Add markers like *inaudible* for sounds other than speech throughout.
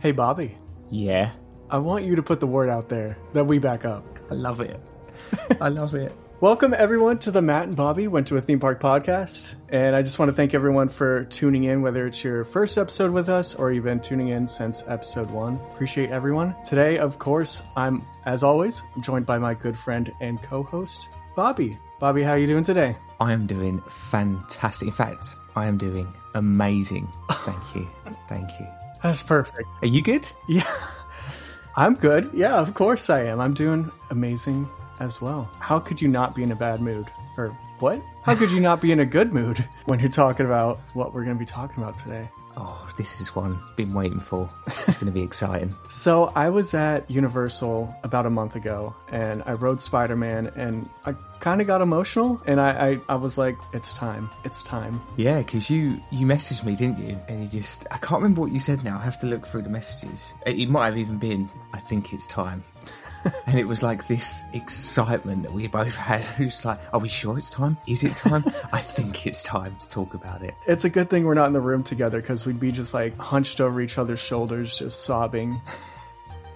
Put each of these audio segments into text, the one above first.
Hey, Bobby, Yeah, I want you to put the word out there that we back up. I love it. *laughs* I love it. Welcome, everyone, to the Matt and Bobby Went to a Theme Park podcast. And I just want to thank everyone for tuning in, whether it's your first episode with us or you've been tuning in since episode one. Appreciate everyone. Today, of course, I'm, as always, I'm joined by my good friend and co host, Bobby. Bobby, how are you doing today? I am doing fantastic. In fact, I am doing amazing. Thank you. *laughs* Thank you. That's perfect. Are you good? *laughs* Yeah. I'm good. Yeah, of course I am. I'm doing amazing as well. How could you not be in a bad mood? Or what? How could you not be in a good mood *laughs* when you're talking about what we're going to be talking about today? Oh, this is one been waiting for. It's going to be exciting. *laughs* So, I was at Universal about a month ago and I rode Spider Man and I kind of got emotional and I, I, I was like, it's time. It's time. Yeah, because you you messaged me, didn't you? And you just I can't remember what you said now. I have to look through the messages. It, it might have even been I think it's time. *laughs* and it was like this excitement that we both had. Was like, are we sure it's time? Is it time? *laughs* I think it's time to talk about it. It's a good thing we're not in the room together because we'd be just like hunched over each other's shoulders, just sobbing. *laughs*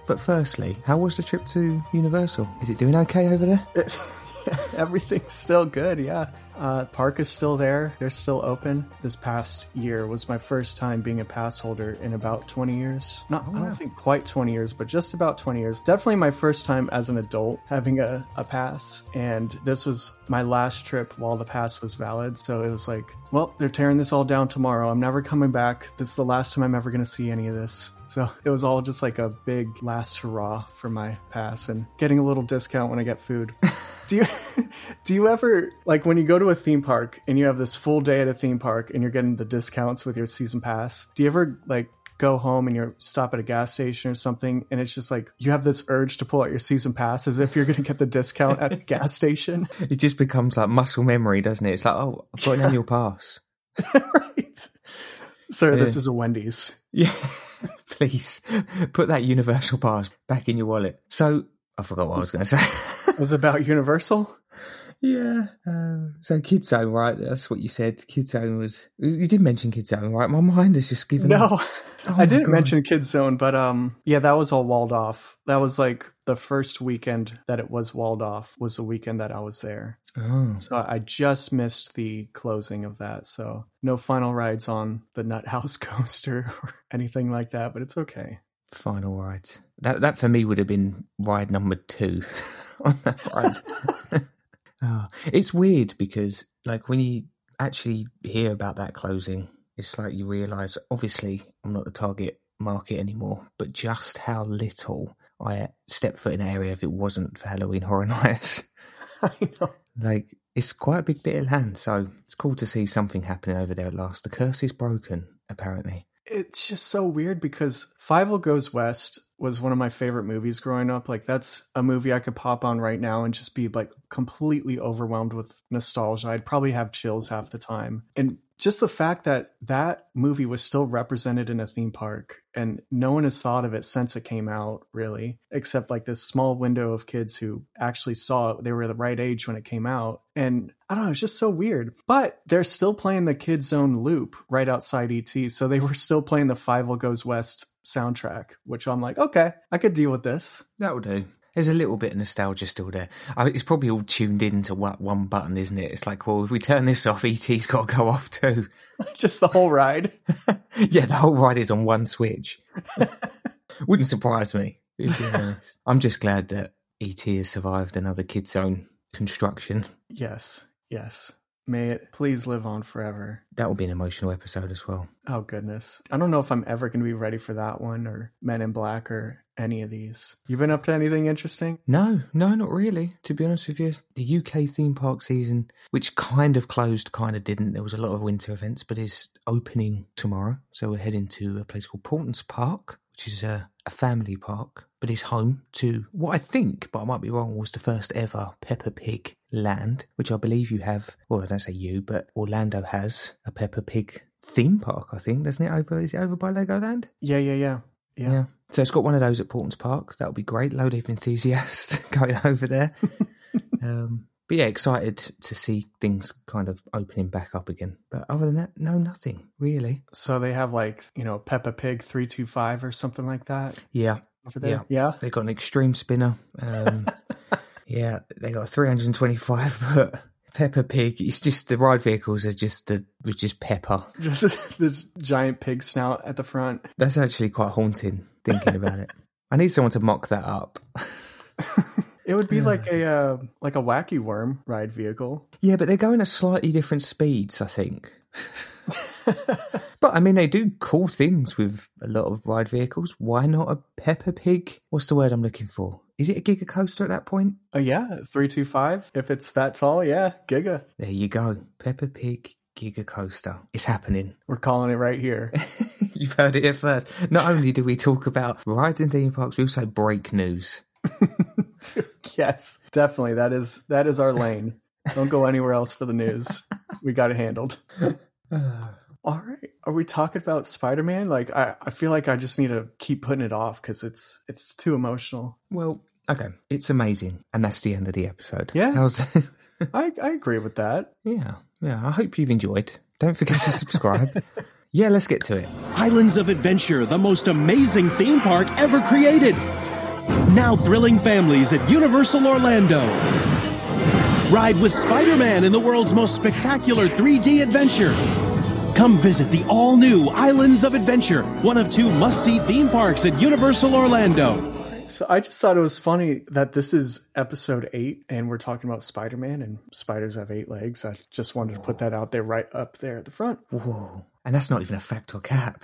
But firstly, how was the trip to Universal? Is it doing okay over there? *laughs* Everything's still good, yeah. Uh, park is still there. They're still open. This past year was my first time being a pass holder in about 20 years. Not, I don't think quite 20 years, but just about 20 years. Definitely my first time as an adult having a, a pass. And this was my last trip while the pass was valid. So it was like, well, they're tearing this all down tomorrow. I'm never coming back. This is the last time I'm ever going to see any of this. So it was all just like a big last hurrah for my pass and getting a little discount when I get food. *laughs* do you do you ever like when you go to a theme park and you have this full day at a theme park and you're getting the discounts with your season pass? Do you ever like go home and you stop at a gas station or something and it's just like you have this urge to pull out your season pass as if you're going to get the discount at the *laughs* gas station? It just becomes like muscle memory, doesn't it? It's like, oh, I've got an annual *laughs* pass. right. Sir, this is a Wendy's. Yeah, *laughs* please put that universal pass back in your wallet. So I forgot what I was going to say. It was about Universal? Yeah. Um, so Kids Zone, right? That's what you said. Kids Zone was. You did mention Kids Zone, right? My mind has just given. up. No, *laughs* Oh I didn't God. mention Kids Zone, but um, yeah, that was all walled off. That was like the first weekend that it was walled off was the weekend that I was there. Oh, So I just missed the closing of that. So no final rides on the Nut House *laughs* coaster or anything like that, but it's okay. final ride. That that for me would have been ride number two *laughs* on that ride. Oh, it's weird because like when you actually hear about that closing, it's like you realise obviously I'm not the target market anymore, but just how little I step foot in an area if it wasn't for Halloween Horror Nights. *laughs* *laughs* I know. like it's quite a big bit of land, so it's cool to see something happening over there at last. The curse is broken, apparently. It's just so weird because Fievel Goes West was one of my favorite movies growing up. Like that's a movie I could pop on right now and just be like completely overwhelmed with nostalgia. I'd probably have chills half the time. And just the fact that that movie was still represented in a theme park and no one has thought of it since it came out really except like this small window of kids who actually saw it they were the right age when it came out and i don't know it's just so weird but they're still playing the kids zone loop right outside et so they were still playing the fievel goes west soundtrack which i'm like okay i could deal with this That'll do. There's a little bit of nostalgia still there. I mean, it's probably all tuned into what one button, isn't it? It's like, well, if we turn this off, ET's got to go off too. *laughs* just the whole ride *laughs* yeah, the whole ride is on one switch. *laughs* Wouldn't surprise me. It'd be nice. I'm just glad that ET has survived another Kid Zone construction. yes yes may it please live on forever That will be an emotional episode as well. Oh goodness. I don't know if I'm ever going to be ready for that one or Men in Black or any of these. You been up to anything interesting? No, no, not really. To be honest with you, the UK theme park season, which kind of closed, kind of didn't. There was a lot of winter events, but is opening tomorrow. So we're heading to a place called Paultons Park, which is a, a family park, but is home to what I think, but I might be wrong, was the first ever Peppa Pig land, which I believe you have. Well, I don't say you, but Orlando has a Peppa Pig theme park. I think doesn't it? Over is it over by Legoland? Yeah, yeah, yeah. Yeah. Yeah. So it's got one of those at Paultons Park. That would be great. Load of enthusiasts *laughs* going over there. *laughs* um, but yeah, excited to see things kind of opening back up again. But other than that, no, nothing really. So they have like, you know, Peppa Pig 325 or something like that Yeah, over there. Yeah. They've got an extreme spinner. Um, *laughs* yeah, they got 325, *laughs* but Peppa Pig. It's just the ride vehicles are just the was just Peppa. *laughs* Just this giant pig snout at the front. That's actually quite haunting thinking about it. *laughs* I need someone to mock that up. It would be like a uh, like a wacky worm ride vehicle. Yeah, but they're going at slightly different speeds, I think. But I mean, they do cool things with a lot of ride vehicles. Why not a Peppa Pig? What's the word I'm looking for? Is it a Giga Coaster at that point? Uh, yeah, 325. If it's that tall, yeah, Giga. There you go. Peppa Pig Giga Coaster. It's happening. We're calling it right here. *laughs* You've heard it here first. Not only do we talk about rides in theme parks, we also break news. *laughs* yes, definitely. That is that is our lane. Don't go anywhere else for the news. *laughs* We got it handled. All right. Are we talking about Spider-Man? Like I, I feel like I just need to keep putting it off because it's it's too emotional. Well, okay. It's amazing. And that's the end of the episode. Yeah. How's *laughs* *laughs* I, I agree with that. Yeah. Yeah. I hope you've enjoyed. Don't forget to subscribe. *laughs* yeah, let's get to it. Islands of Adventure, the most amazing theme park ever created. Now thrilling families at Universal Orlando. Ride with Spider Man in the world's most spectacular 3D adventure. Come visit the all new Islands of Adventure, one of two must see theme parks at Universal Orlando. So I just thought it was funny that this is episode eight and we're talking about Spider-Man and spiders have eight legs. I just wanted to put that out there right up there at the front. Whoa. And that's not even a fact or cap.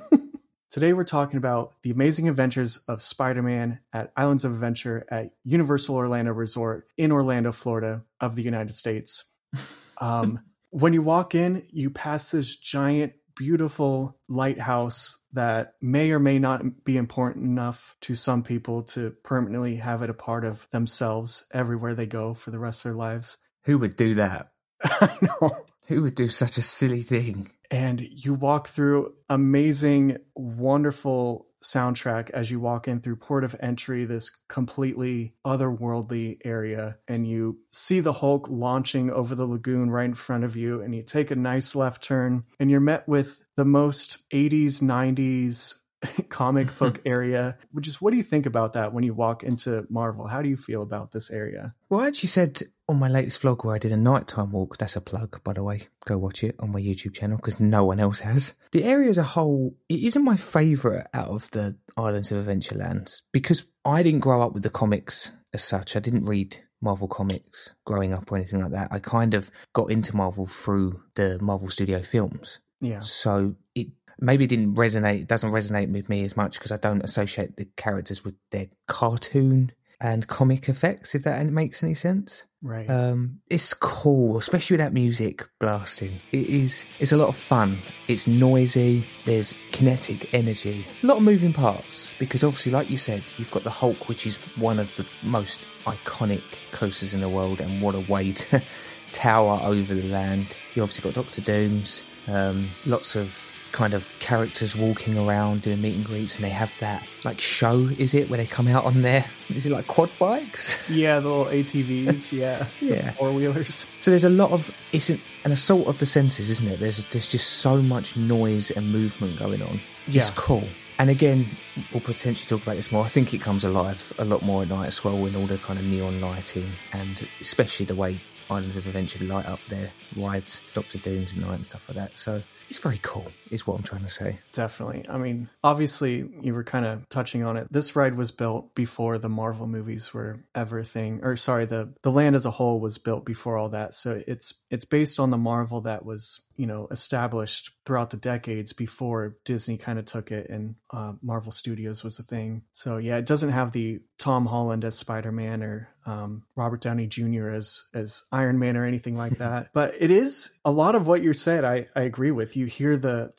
*laughs* Today we're talking about the amazing adventures of Spider-Man at Islands of Adventure at Universal Orlando Resort in Orlando, Florida of the United States. *laughs* Um, when you walk in, you pass this giant, beautiful lighthouse that may or may not be important enough to some people to permanently have it a part of themselves everywhere they go for the rest of their lives. Who would do that? *laughs* I know. Who would do such a silly thing? and you walk through amazing wonderful soundtrack as you walk in through port of entry this completely otherworldly area and you see the hulk launching over the lagoon right in front of you and you take a nice left turn and you're met with the most 80s 90s *laughs* comic *laughs* book area. Which is what do you think about that when you walk into marvel? How do you feel about this area? Well, I actually said on my latest vlog where I did a nighttime walk, that's a plug, by the way. Go watch it on my YouTube channel because no one else has. The area as a whole, it isn't my favourite out of the Islands of Adventureland because I didn't grow up with the comics as such. I didn't read Marvel comics growing up or anything like that. I kind of got into Marvel through the Marvel Studio films. yeah So it maybe didn't resonate, it doesn't resonate with me as much because I don't associate the characters with their cartoon and comic effects, if that makes any sense. right Um, it's cool, especially with that music blasting. It is. It's a lot of fun. It's noisy. There's kinetic energy. A lot of moving parts because obviously, like you said, you've got the Hulk, which is one of the most iconic coasters in the world, and what a way to *laughs* tower over the land. You obviously got Doctor Doom's. Um, lots of kind of characters walking around doing meet and greets, and they have that like show. Is it where they come out on their? Is it like quad bikes? *laughs* yeah the little atvs yeah *laughs* Yeah. four wheelers So there's a lot of it's an, an assault of the senses, isn't it? There's there's just so much noise and movement going on. It's cool. And again, we'll potentially talk about this more. I think it comes alive a lot more at night as well, with all the kind of neon lighting and especially the way Islands of Adventure light up their rides, Doctor Doom's at night and stuff like that. So it's very cool, is what I'm trying to say. Definitely. I mean, obviously, you were kind of touching on it. This ride was built before the Marvel movies were ever thing, or sorry, the the land as a whole was built before all that. So it's it's based on the Marvel that was you know established throughout the decades before Disney kind of took it and uh, Marvel Studios was a thing. So yeah, it doesn't have the Tom Holland as Spider Man or um, Robert Downey Jr. as as Iron Man or anything like *laughs* that. but it is a lot of what you said. I I agree with. You hear the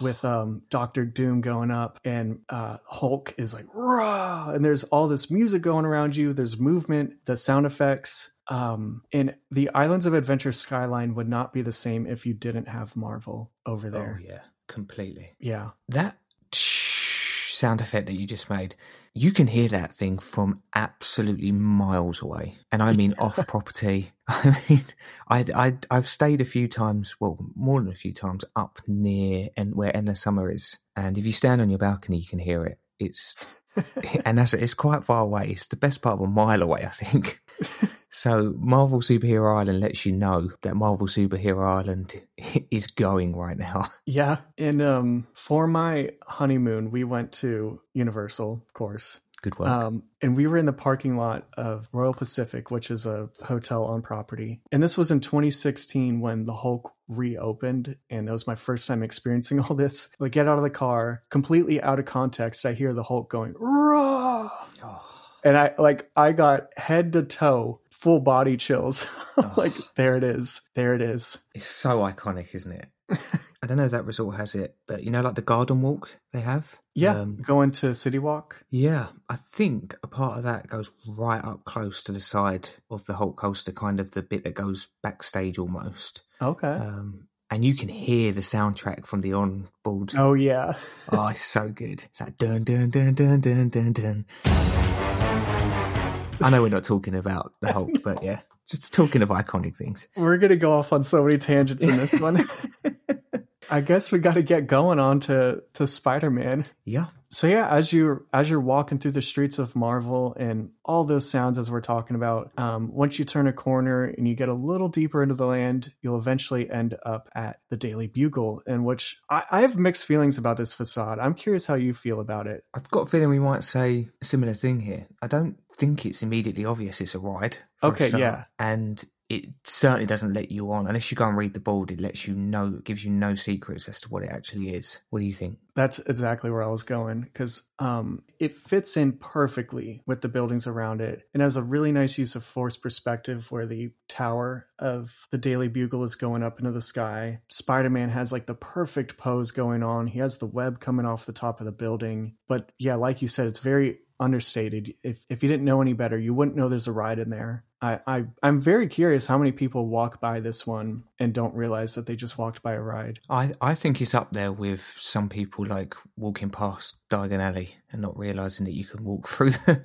with um Doctor Doom going up and uh Hulk is like raw and there's all this music going around you there's movement the sound effects um and the Islands of Adventure skyline would not be the same if you didn't have Marvel over there Oh yeah, completely. yeah That sound effect that you just made You can hear that thing from absolutely miles away, and I mean off *laughs* property. *laughs* I mean, I I I've stayed a few times, well, more than a few times, up near and where Endless Summer is, and if you stand on your balcony, you can hear it. It's *laughs* and that's it's quite far away. It's the best part of a mile away, I think. *laughs* So Marvel Superhero Island lets you know that Marvel Superhero Island *laughs* is going right now. Yeah, and um, for my honeymoon, we went to Universal, of course. Good work. Um, and we were in the parking lot of Royal Pacific, which is a hotel on property. And this was in 2016 when the Hulk reopened. And it was my first time experiencing all this. Like, get out of the car, completely out of context. I hear the Hulk going, Raw! Oh. And I like I got head to toe full body chills. *laughs* like there it is. There it is. It's so iconic, isn't it? *laughs* I don't know if that resort has it, but you know, like the garden walk they have. Yeah, um, going to City Walk. Yeah, I think a part of that goes right up close to the side of the Hulk coaster, kind of the bit that goes backstage almost. Okay. Um, and you can hear the soundtrack from the on board. Oh yeah. *laughs* oh, it's so good. It's like dun dun dun dun dun dun dun. I know we're not talking about the Hulk, but *laughs* yeah, just talking of iconic things. We're gonna go off on so many tangents in this one. *laughs* I guess we got to get going on to to Spider Man. Yeah. So yeah, as you as you're walking through the streets of Marvel and all those sounds as we're talking about, um, once you turn a corner and you get a little deeper into the land, you'll eventually end up at the Daily Bugle, in which I, I have mixed feelings about this facade. I'm curious how you feel about it. I've got a feeling we might say a similar thing here. I don't think it's immediately obvious it's a ride. Okay, a yeah, and it certainly doesn't let you on unless you go and read the board. It lets you know, it gives you no secrets as to what it actually is. What do you think? That's exactly where I was going because um, it fits in perfectly with the buildings around it and has a really nice use of force perspective where the tower of the Daily Bugle is going up into the sky. Spider Man has like the perfect pose going on. He has the web coming off the top of the building. But yeah, like you said, it's very understated. If if you didn't know any better, you wouldn't know there's a ride in there. I, I I'm very curious how many people walk by this one and don't realize that they just walked by a ride. I I think it's up there with some people like walking past Diagon Alley and not realizing that you can walk *laughs* through the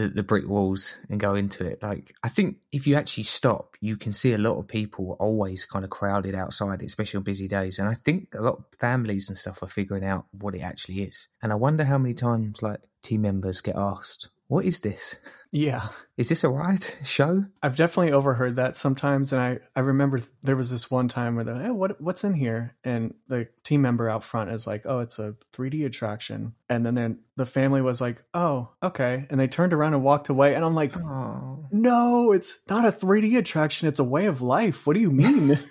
the, the brick walls and go into it. Like, I think if you actually stop, you can see a lot of people always kind of crowded outside, especially on busy days. And I think a lot of families and stuff are figuring out what it actually is. And I wonder how many times like team members get asked, what is this? Yeah. Is this a ride show? I've definitely overheard that sometimes. And I, I remember there was this one time where they're hey, what, what's in here? And the team member out front is like, oh, it's a 3D attraction. And then, then the family was like, oh, okay. And they turned around and walked away. And I'm like, oh. no, it's not a 3D attraction. It's a way of life. What do you mean? *laughs*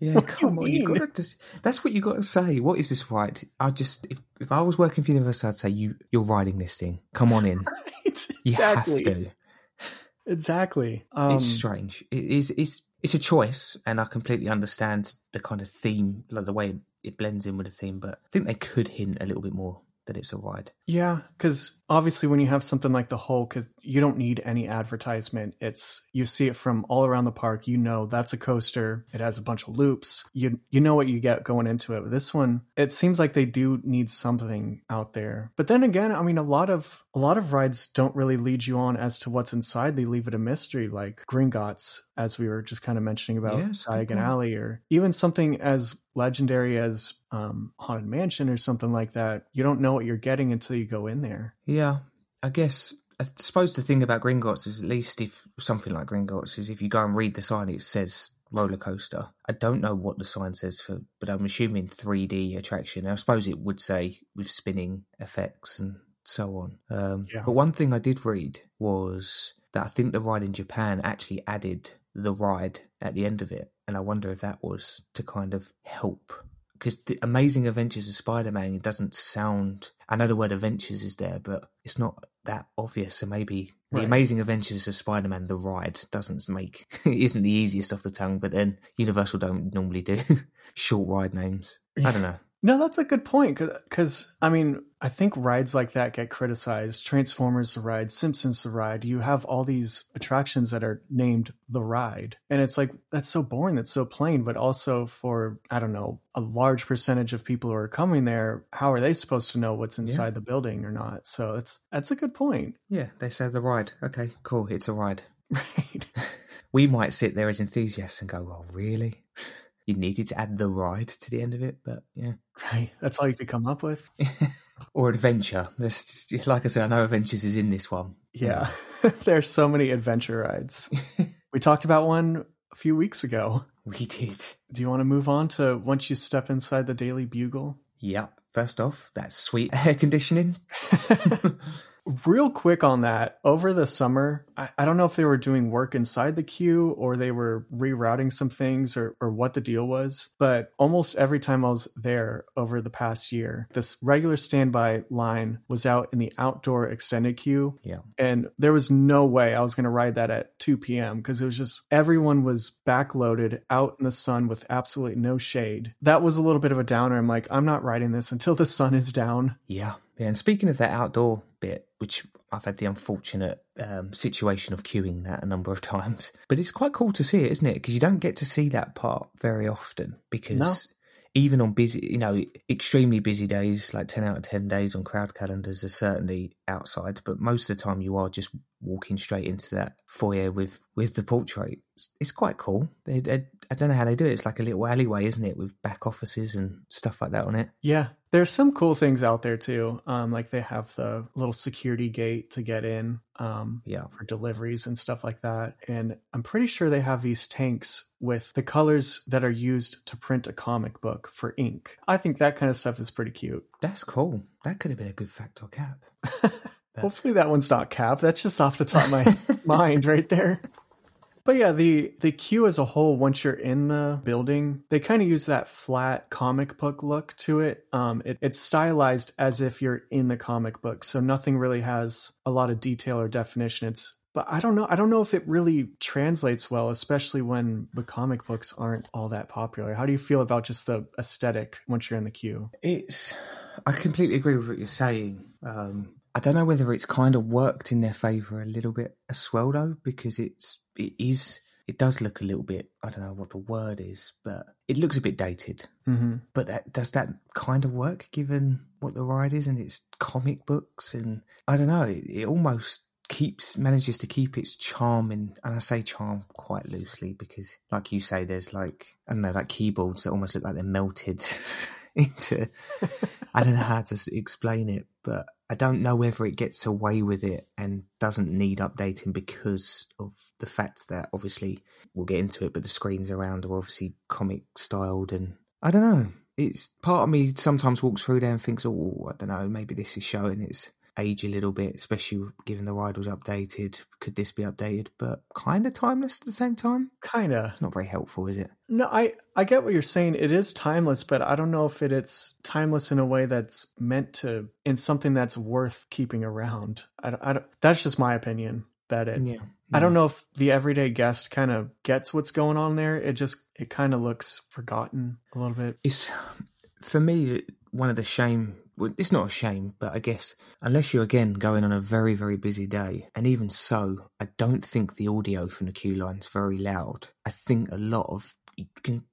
Yeah, what come on, you got to. That's what you got to say. What is this ride? I just, if, if I was working for Universal, I'd say you, you're riding this thing. Come on in. *laughs* right, exactly. You have to. Exactly. Um, it's strange. It is. It's it's a choice, and I completely understand the kind of theme, like the way it blends in with the theme. But I think they could hint a little bit more that it's a ride. Yeah, because obviously when you have something like the Hulk, you don't need any advertisement. It's you see it from all around the park. You know that's a coaster. It has a bunch of loops. You you know what you get going into it. But this one, it seems like they do need something out there. But then again, I mean, a lot of a lot of rides don't really lead you on as to what's inside. They leave it a mystery, like Gringotts, as we were just kind of mentioning about yes, Diagon Alley, or even something as legendary as um, Haunted Mansion or something like that. You don't know what you're getting until you go in there. Yeah, I guess. I suppose the thing about Gringotts is at least if something like Gringotts is if you go and read the sign, it says roller coaster. I don't know what the sign says for, but I'm assuming 3D attraction. I suppose it would say with spinning effects and so on. Um, yeah. But one thing I did read was that I think the ride in Japan actually added the ride at the end of it, and I wonder if that was to kind of help because the Amazing Adventures of Spider-Man it doesn't sound. I know the word adventures is there, but it's not that obvious. So maybe right. the Amazing Adventures of Spider-Man, the ride, doesn't make *laughs* it isn't the easiest off the tongue. But then Universal don't normally do *laughs* short ride names. I don't know. No, that's a good point because I mean, I think rides like that get criticized. Transformers the ride, Simpsons the ride. You have all these attractions that are named the ride, and it's like that's so boring, that's so plain. But also for I don't know a large percentage of people who are coming there, how are they supposed to know what's inside yeah. the building or not? So it's that's a good point. Yeah, they say the ride. Okay, cool. It's a ride. *laughs* Right. *laughs* we might sit there as enthusiasts and go, "Oh, really?" You needed to add the ride to the end of it, but yeah. Right. That's all you could come up with. *laughs* or adventure. There's, like I said, I know adventures is in this one. Yeah. *laughs* There's so many adventure rides. *laughs* we talked about one a few weeks ago. We did. Do you want to move on to once you step inside the Daily Bugle? Yep. First off, that sweet air conditioning. Real quick on that, over the summer, I, I, don't know if they were doing work inside the queue or they were rerouting some things or, or what the deal was, but almost every time I was there over the past year, this regular standby line was out in the outdoor extended queue. Yeah. And there was no way I was going to ride that at 2 p.m. because it was just everyone was backloaded out in the sun with absolutely no shade. That was a little bit of a downer. I'm like, I'm not riding this until the sun is down. Yeah. Yeah, and speaking of that outdoor bit, which I've had the unfortunate um, situation of queuing that a number of *laughs* times, but it's quite cool to see it, isn't it? Because you don't get to see that part very often. Because no. even on busy, you know, extremely busy days, like ten out of ten days on crowd calendars, are certainly outside. But most of the time, you are just walking straight into that foyer with with the portrait. It's, it's quite cool. They, they, I don't know how they do it. It's like a little alleyway, isn't it, with back offices and stuff like that on it. Yeah, there's some cool things out there too. Um, like they have the little security gate to get in. Um, yeah, for deliveries and stuff like that. And I'm pretty sure they have these tanks with the colors that are used to print a comic book for ink. I think that kind of stuff is pretty cute. That's cool. That could have been a good Fact or Cap. *laughs* Hopefully that one's not cap. That's just off the top of my *laughs* mind right there. But yeah, the the queue as a whole, once you're in the building, they kind of use that flat comic book look to it. Um, it. It's stylized as if you're in the comic book, so nothing really has a lot of detail or definition. It's but I don't know. I don't know if it really translates well, especially when the comic books aren't all that popular. How do you feel about just the aesthetic once you're in the queue? It's. I completely agree with what you're saying. Um, I don't know whether it's kind of worked in their favour a little bit as well though, because it's it is it does look a little bit I don't know what the word is, but it looks a bit dated. Mm-hmm. But that, does that kind of work given what the ride is and it's comic books and I don't know, it, it almost keeps manages to keep its charm in and I say charm quite loosely because like you say there's like I don't know like keyboards that almost look like they're melted *laughs* into I don't know how to explain it but I don't know whether it gets away with it and doesn't need updating because of the fact that obviously we'll get into it, but the screens around are obviously comic styled, and I don't know. It's part of me sometimes walks through there and thinks, oh, I don't know, maybe this is showing its age a little bit, especially given the ride was updated. Could this be updated? But kind of timeless at the same time. Kind of. Not very helpful, is it? No, I I get what you're saying. It is timeless, but I don't know if it, it's timeless in a way that's meant to in something that's worth keeping around. I, I don't, that's just my opinion. That it. Yeah. yeah. I don't know if the everyday guest kind of gets what's going on there. It just it kind of looks forgotten a little bit. It's for me one of the shame it's not a shame, but I guess unless you're again going on a very, very busy day, and even so, I don't think the audio from the queue line's very loud. I think a lot of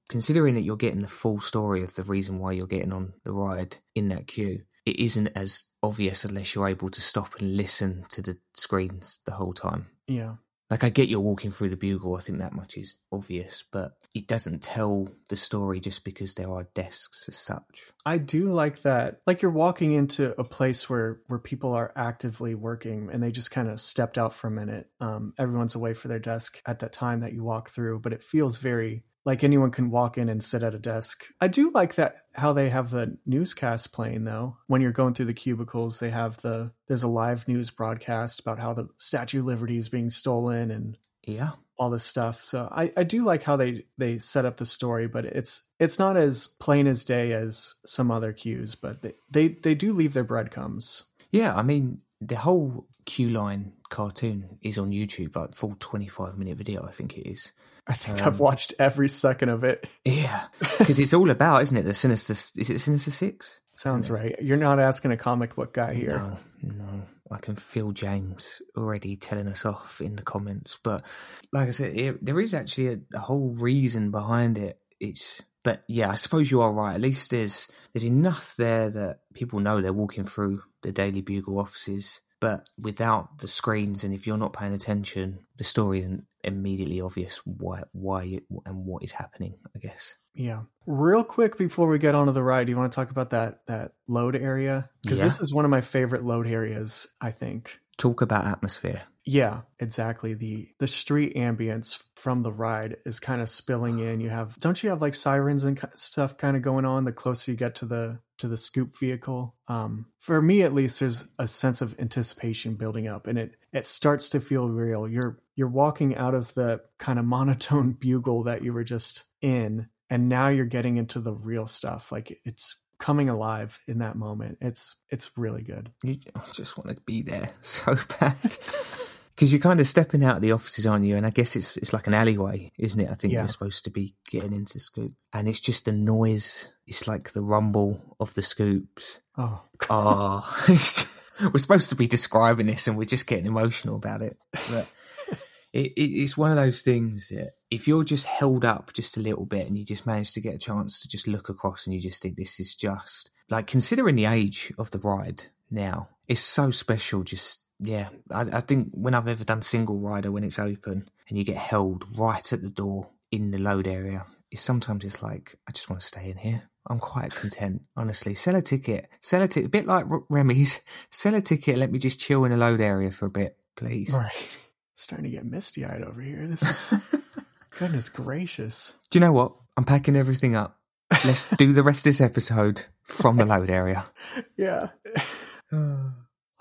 considering that you're getting the full story of the reason why you're getting on the ride in that queue, it isn't as obvious unless you're able to stop and listen to the screens the whole time. Yeah. Like I get you're walking through the bugle, I think that much is obvious, but it doesn't tell the story just because there are desks as such. I do like that. Like you're walking into a place where where people are actively working and they just kind of stepped out for a minute. Um, everyone's away for their desk at that time that you walk through, but it feels very like anyone can walk in and sit at a desk. I do like that how they have the newscast playing though. When you're going through the cubicles, they have the there's a live news broadcast about how the Statue of Liberty is being stolen and yeah, all this stuff. So I, I do like how they they set up the story, but it's it's not as plain as day as some other cues, but they they, they do leave their breadcrumbs. Yeah, I mean the whole Q line cartoon is on YouTube, like full twenty five minute video, I think it is. I think um, I've watched every second of it. Yeah, *laughs* because it's all about, isn't it? The Sinister is it Sinister Six? Sounds right. You're not asking a comic book guy here. No, no. I can feel James already telling us off in the comments. But like I said, it, there is actually a, a whole reason behind it. It's but yeah, I suppose you are right. At least there's there's enough there that people know they're walking through the Daily Bugle offices. But without the screens, and if you're not paying attention, the story isn't immediately obvious why why and what is happening. I guess. Yeah. Real quick before we get onto the ride, do you want to talk about that that load area? Because yeah. this is one of my favorite load areas. I think. Talk about atmosphere. Yeah, exactly. The the street ambience from the ride is kind of spilling in. You have don't you have like sirens and stuff kind of going on the closer you get to the to the scoop vehicle. Um for me at least there's a sense of anticipation building up and it it starts to feel real. You're you're walking out of the kind of monotone *laughs* bugle that you were just in and now you're getting into the real stuff. Like it's coming alive in that moment. It's it's really good. You just want to be there *laughs* so bad *laughs* because you're kind of stepping out of the offices, aren't you? And I guess it's it's like an alleyway, isn't it? I think yeah. you're supposed to be getting into Scoop, and it's just the noise. It's like the rumble of the scoops. Oh, oh. *laughs* we're supposed to be describing this, and we're just getting emotional about it. But *laughs* it, it, it's one of those things that if you're just held up just a little bit, and you just manage to get a chance to just look across, and you just think this is just like considering the age of the ride now, it's so special. Just yeah, I, I think when I've ever done single rider when it's open and you get held right at the door in the load area, it's sometimes it's like I just want to stay in here. I'm quite content, honestly. Sell a ticket, sell a ticket, a bit like Remy's. Sell a ticket. Let me just chill in the load area for a bit, please. Right. Starting to get misty eyed over here. This is goodness gracious. Do you know what? I'm packing everything up. Let's do the rest of this episode from the load area. Yeah.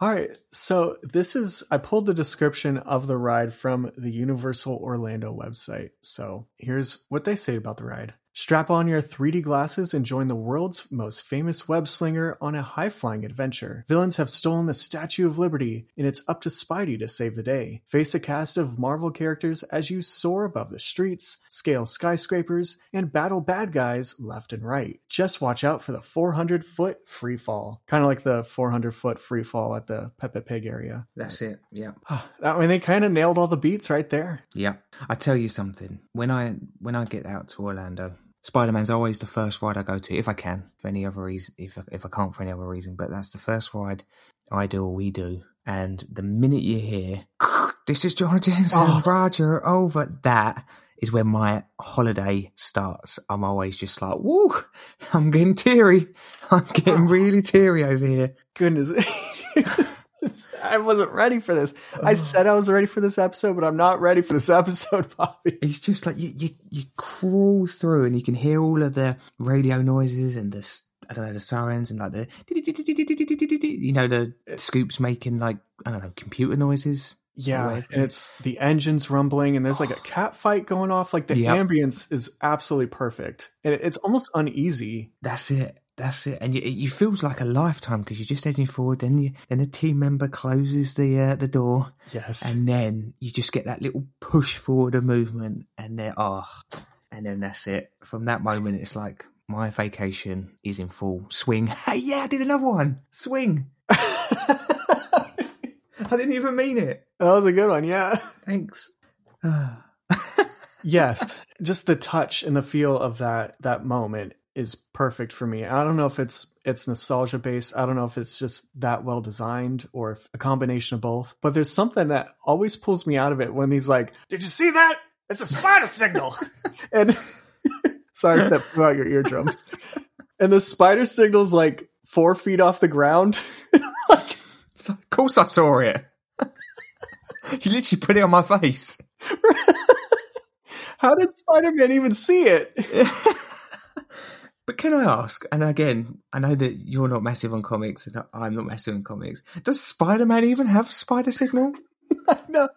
All right. So this is, I pulled the description of the ride from the Universal Orlando website. So here's what they say about the ride. Strap on your 3D glasses and join the world's most famous web slinger on a high flying adventure. Villains have stolen the Statue of Liberty, and it's up to Spidey to save the day. Face a cast of Marvel characters as you soar above the streets, scale skyscrapers, and battle bad guys left and right. Just watch out for the 400 foot free fall. Kind of like the 400 foot free fall at the Peppa Pig area. That's it. Yeah. *sighs* I mean, they kind of nailed all the beats right there. Yeah. I tell you something. When I when I get out to Orlando, Spider Man's always the first ride I go to if I can for any other reason if if I can't for any other reason. But that's the first ride I do or we do. And the minute you hear *laughs* this is Jonah Jameson, oh. Roger over that is when my holiday starts. I'm always just like, whoa, I'm getting teary. I'm getting oh. really teary over here. Goodness. *laughs* *laughs* I wasn't ready for this. I oh. said I was ready for this episode, but I'm not ready for this *laughs* episode, Bobby. It's just like you, you, you crawl through and you can hear all of the radio noises and the, I don't know, the sirens and like the, *laughs* you know, the scoops making like, I don't know, computer noises. Yeah, and it's the engines rumbling, and there's like a *sighs* cat fight going off. Like the yep. ambience is absolutely perfect, and it's almost uneasy. That's it. That's it, and you, it, feels like a lifetime because you're just heading forward. Then you, then a team member closes the uh, the door. Yes, and then you just get that little push forward of movement, and then oh, and then that's it. From that moment, it's like my vacation is in full swing. *laughs* Hey, yeah, I did another one. Swing. *laughs* I didn't even mean it. That was a good one. Yeah. Thanks. *sighs* yes, just the touch and the feel of that that moment is perfect for me. I don't know if it's it's nostalgia based. I don't know if it's just that well designed or a combination of both. But there's something that always pulls me out of it when he's like, "Did you see that? It's a spider signal." *laughs* and *laughs* sorry that blew out your eardrums. and the spider signal's like four feet off the ground. *laughs* like, of course, I saw it. he literally put it on my face. How did Spider Man even see it? But can I ask, and again, I know that you're not massive on comics and I'm not massive on comics. Does Spider Man even have a spider signal? *laughs* no.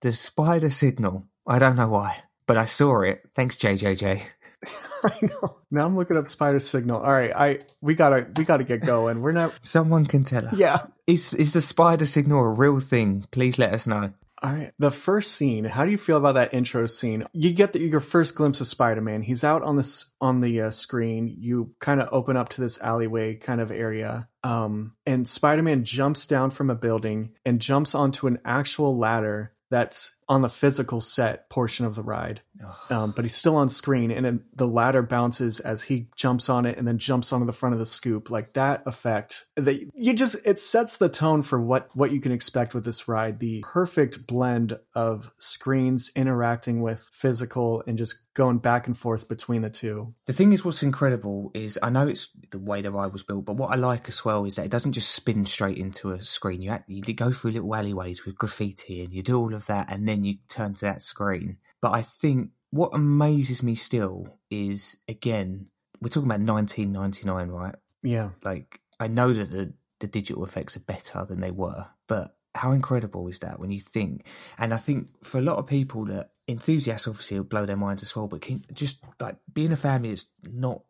The spider signal. I don't know why, but I saw it. Thanks, JJJ. *laughs* I know. Now I'm looking up spider signal. All right, I we gotta we gotta get going. We're not. Someone can tell us. Yeah, is is the spider signal a real thing? Please let us know. All right. The first scene. How do you feel about that intro scene? You get the, your first glimpse of Spider-Man. He's out on this on the uh, screen. You kind of open up to this alleyway kind of area, um, and Spider-Man jumps down from a building and jumps onto an actual ladder that's on the physical set portion of the ride. Um, but he's still on screen, and then the ladder bounces as he jumps on it and then jumps onto the front of the scoop. Like that effect, that you just it sets the tone for what what you can expect with this ride. The perfect blend of screens interacting with physical and just going back and forth between the two. The thing is, what's incredible is I know it's the way the ride was built, but what I like as well is that it doesn't just spin straight into a screen. You you go through little alleyways with graffiti, and you do all of that, and then you turn to that screen. But I think what amazes me still is again, we're talking about 1999, right? Yeah. Like I know that the the digital effects are better than they were, but how incredible is that when you think? And I think for a lot of people that enthusiasts obviously will blow their minds as well, but can just like being a family that's not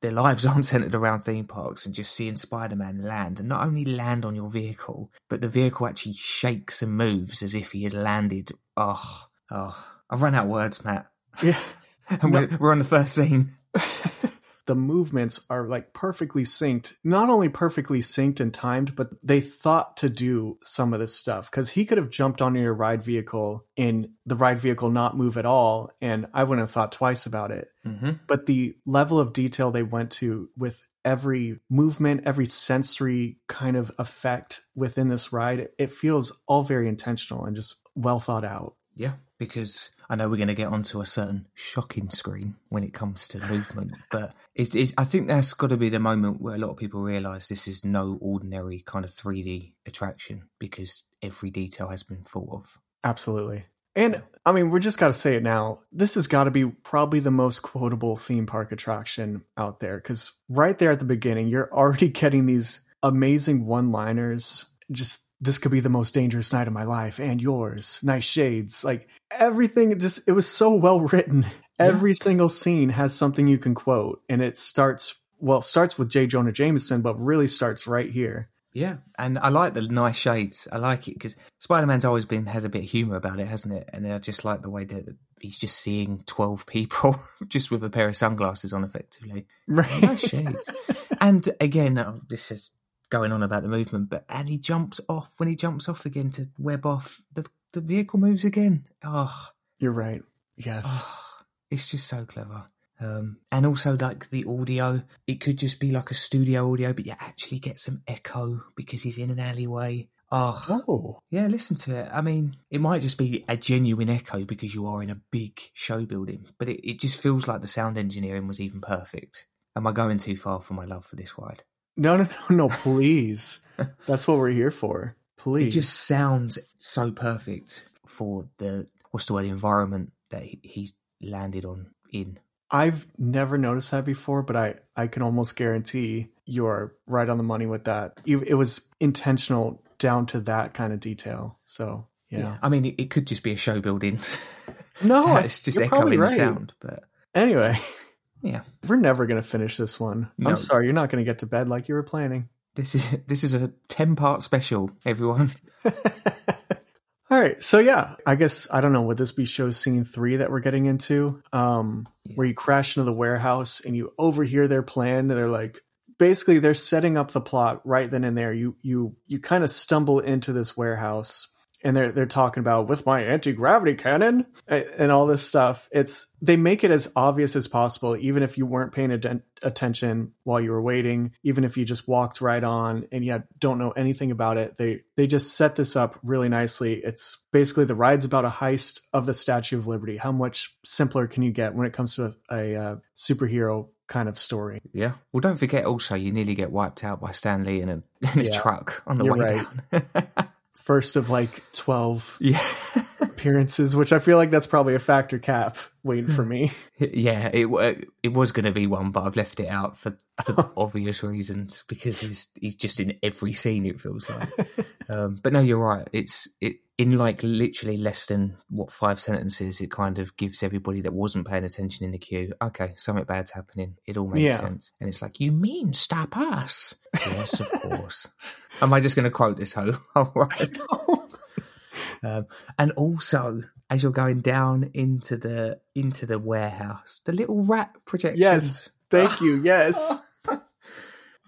their lives *laughs* aren't centered around theme parks and just seeing Spider-Man land and not only land on your vehicle, but the vehicle actually shakes and moves as if he has landed. Oh, oh, I've run out of words, Matt. Yeah. *laughs* and we're, we're on the first scene. *laughs* the movements are like perfectly synced. Not only perfectly synced and timed, but they thought to do some of this stuff because he could have jumped onto your ride vehicle and the ride vehicle not move at all, and I wouldn't have thought twice about it. Mm-hmm. But the level of detail they went to with every movement, every sensory kind of effect within this ride, it feels all very intentional and just well thought out. Yeah, because I know we're going to get onto a certain shocking screen when it comes to movement, but it's, it's, I think that's got to be the moment where a lot of people realise this is no ordinary kind of 3D attraction because every detail has been thought of. Absolutely. And I mean, we're just got to say it now. This has got to be probably the most quotable theme park attraction out there because right there at the beginning, you're already getting these amazing one liners. Just this could be the most dangerous night of my life and yours. Nice shades. Like everything just, it was so well written. Every single scene has something you can quote. And it starts, well, it starts with J. Jonah Jameson, but really starts right here. Yeah, and I like the nice shades. I like it because Spider Man's always been had a bit of humor about it, hasn't it? And I just like the way that he's just seeing twelve *laughs* people just with a pair of sunglasses on, effectively. Right. Nice shades. and again, uh, this is going on about the movement, but and he jumps off when he jumps off again to web off. The the vehicle moves again. Oh, You're right. Yes. oh it's just so clever. Um, and also like the audio, it could just be like a studio audio, but you actually get some echo because he's in an alleyway. Oh, Oh. yeah, listen to it. I mean, it might just be a genuine echo because you are in a big show building, but it, it just feels like the sound engineering was even perfect. Am I going too far for my love for this ride? No, no, no, no, please. *laughs* That's what we're here for. Please. It just sounds so perfect for the what's the word environment that he- he's landed on in. I've never noticed that before, but I, I can almost guarantee you're right on the money with that. It was intentional down to that kind of detail. So, yeah. I mean, it, could just be a show building. No, *laughs* it's just echoing the sound, but Anyway, yeah. we're never going to finish this one. No. I'm sorry, you're not going to get to bed like you were planning. This is this is a ten part special, everyone. *laughs* All right, so yeah, I guess I don't know. Would this be show scene three that we're getting into, um, where you crash into the warehouse and you overhear their plan? And they're like, basically, they're setting up the plot right then and there. You you you kind of stumble into this warehouse, and they're they're talking about with my anti gravity cannon and all this stuff. It's they make it as obvious as possible, even if you weren't paying atten- attention while you were waiting, even if you just walked right on and yet don't know anything about it. They they just set this up really nicely. It's basically the ride's about a heist of the Statue of Liberty. How much simpler can you get when it comes to a, a uh, superhero kind of story? Yeah. Well, don't forget also, you nearly get wiped out by Stan Lee in a in a Yeah. truck on the way right. down. *laughs* First of like twelve yeah. *laughs* appearances, which I feel like that's probably a Fact or Cap waiting for me. *laughs* Yeah, it it was going to be one, but I've left it out for, for *laughs* obvious reasons because he's he's just in every scene. It feels like, *laughs* um, but no, you're right. It's it in like literally less than what five sentences. It kind of gives everybody that wasn't paying attention in the queue, okay, something bad's happening. It all makes Yeah. sense, and it's like, you mean stop us? yes, of course. Am I just going to quote this whole? All right. Um, and also, as you're going down into the into the warehouse, the little rat projections. Yes. Thank you. Yes. *laughs*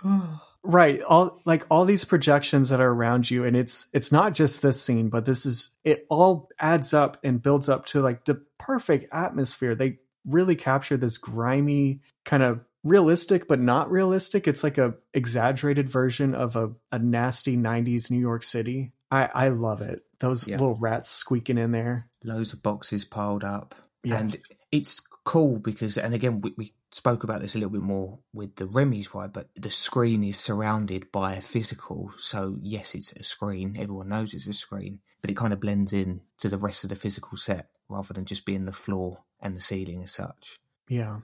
*sighs* right. All like all these projections that are around you, and it's it's not just this scene, but this is it all adds up and builds up to like the perfect atmosphere. They really capture this grimy kind of realistic but not realistic it's like a exaggerated version of a, a nasty 90s new york city i i love it those Yeah. little rats squeaking in there loads of boxes piled up. And it's cool because, and again, we, we spoke about this a little bit more with the Remy's ride, but the screen is surrounded by a physical. So, yes, it's a screen. Everyone knows it's a screen, but it kind of blends in to the rest of the physical set rather than just being the floor and the ceiling as such. yeah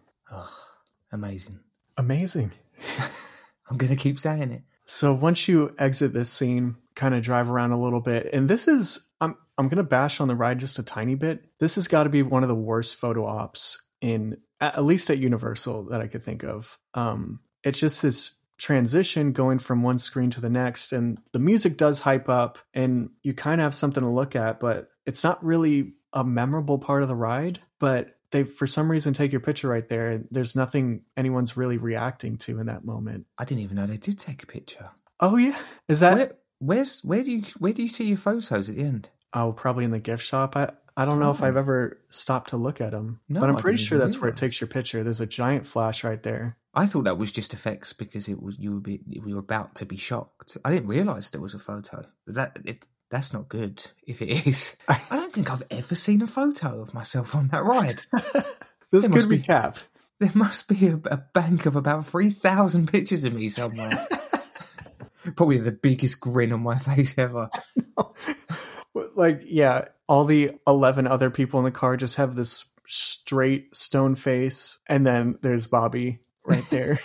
Amazing. amazing *laughs* I'm going to keep saying it. So once you exit this scene, kind of drive around a little bit, and this is I'm I'm gonna bash on the ride just a tiny bit. This has got to be one of the worst photo ops in at least at Universal that I could think of. Um, it's just this transition going from one screen to the next, and the music does hype up, and you kind of have something to look at, but it's not really a memorable part of the ride. But they, for some reason, take your picture right there, and there's nothing anyone's really reacting to in that moment. I didn't even know they did take a picture. Oh yeah, is that? Where, where's where do you where do you see your photos at the end? Oh, probably in the gift shop. I I don't know if Oh. I've ever stopped to look at them, No, but I'm pretty sure that's where it takes your picture. There's a giant flash right there. I thought that was just effects because it was you were be, we were about to be shocked. I didn't realise there was a photo. That it, that's not good. If it is, I don't think I've ever seen a photo of myself on that ride. *laughs* This There could must be Cap. There must be a, a bank of about three thousand pictures of me somewhere. *laughs* Probably the biggest grin on my face ever. *laughs* Like, yeah, all the 11 other people in the car just have this straight stone face, and then there's Bobby right there.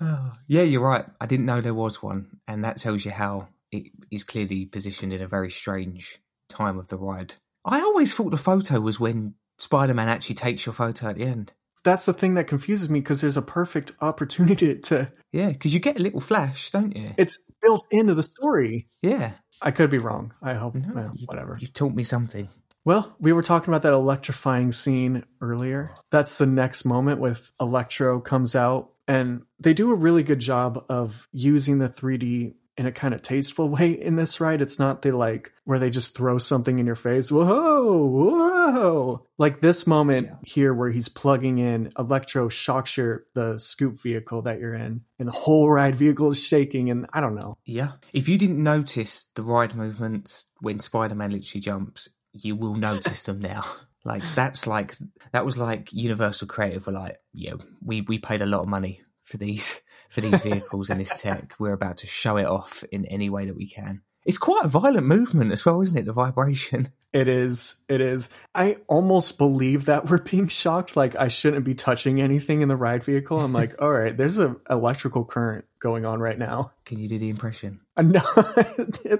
Oh, yeah, you're right. I didn't know there was one, and that tells you how it is clearly positioned in a very strange time of the ride. I always thought the photo was when Spider-Man actually takes your photo at the end. That's the thing that confuses me because there's a perfect opportunity *laughs* to. Yeah, because you get a little flash, don't you? It's built into the story. yeah. I could be wrong. I hope. No, well, you- whatever. You've taught me something. Well, we were talking about that electrifying scene earlier. That's the next moment with Electro comes out and they do a really good job of using the 3D in a kind of tasteful *laughs* way in this ride. It's not the like where they just throw something in your face. Whoa, whoa. Like this moment here where he's plugging in Electro shocks your the scoop vehicle that you're in and the whole ride vehicle is shaking and I don't know. Yeah. If you didn't notice the ride movements when Spider-Man literally jumps, you will notice them now. *laughs* Like that's like that was like Universal Creative were like, yeah, we we paid a lot of money for these for these vehicles and this tech. We're about to show it off in any way that we can. It's quite a violent movement as well, isn't it? The vibration. *laughs* It is. It is. I almost believe that we're being shocked. Like I shouldn't be touching anything in the ride vehicle. I'm like, *laughs* all right, there's an electrical current going on right now. Can you do the impression? Uh, No, *laughs* I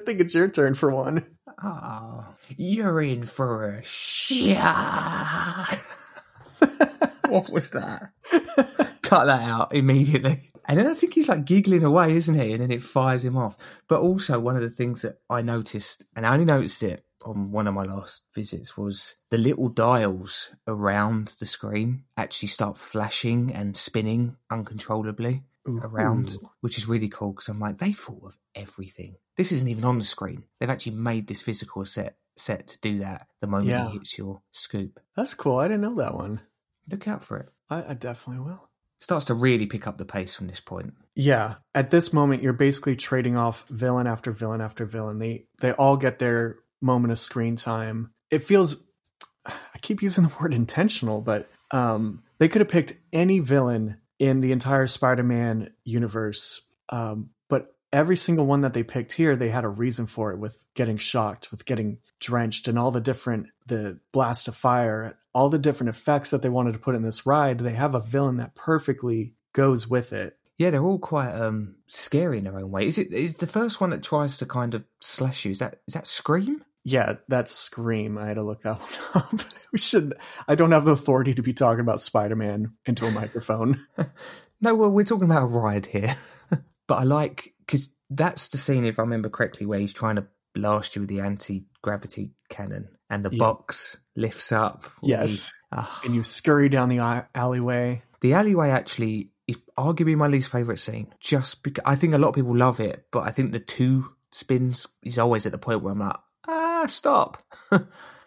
think it's your turn for one. Oh, you're in for a shock. what was that? Cut that out immediately. And then I think he's like giggling away, isn't he? And then it fires him off. But also, one of the things that I noticed, and I only noticed it on one of my last visits, was the little dials around the screen actually start flashing and spinning uncontrollably around, which is really cool because I'm like, they thought of everything. This isn't even on the screen. They've actually made this physical set set to do that the moment Yeah. he hits your scoop. That's cool. I didn't know that one. Look out for it. I, I definitely will. Starts to really pick up the pace from this point. Yeah, at this moment, you're basically trading off villain after villain after villain. They they all get their moment of screen time. It feels, *sighs* I keep using the word intentional, but um, they could have picked any villain in the entire Spider-Man universe, um, every single one that they picked here, they had a reason for it. With getting shocked, with getting drenched, and all the different the blast of fire, all the different effects that they wanted to put in this ride. They have a villain that perfectly goes with it. Yeah, they're all quite um, scary in their own way. Is it is the first one that tries to kind of slash you? Is that is that Scream? Yeah, that's Scream. I had to look that *laughs* one up. we should. I don't have the authority to be talking about Spider-Man into a microphone. *laughs* No, well, we're talking about a ride here. *laughs* but I like because that's the scene, if I remember correctly, where he's trying to blast you with the anti gravity cannon, and the Yeah. box lifts up. Yes. Ah. And you scurry down the alleyway. The alleyway actually is arguably my least favorite scene. Just because I think a lot of people love it, but I think the two spins is always at the point where I'm like, ah, stop. *laughs*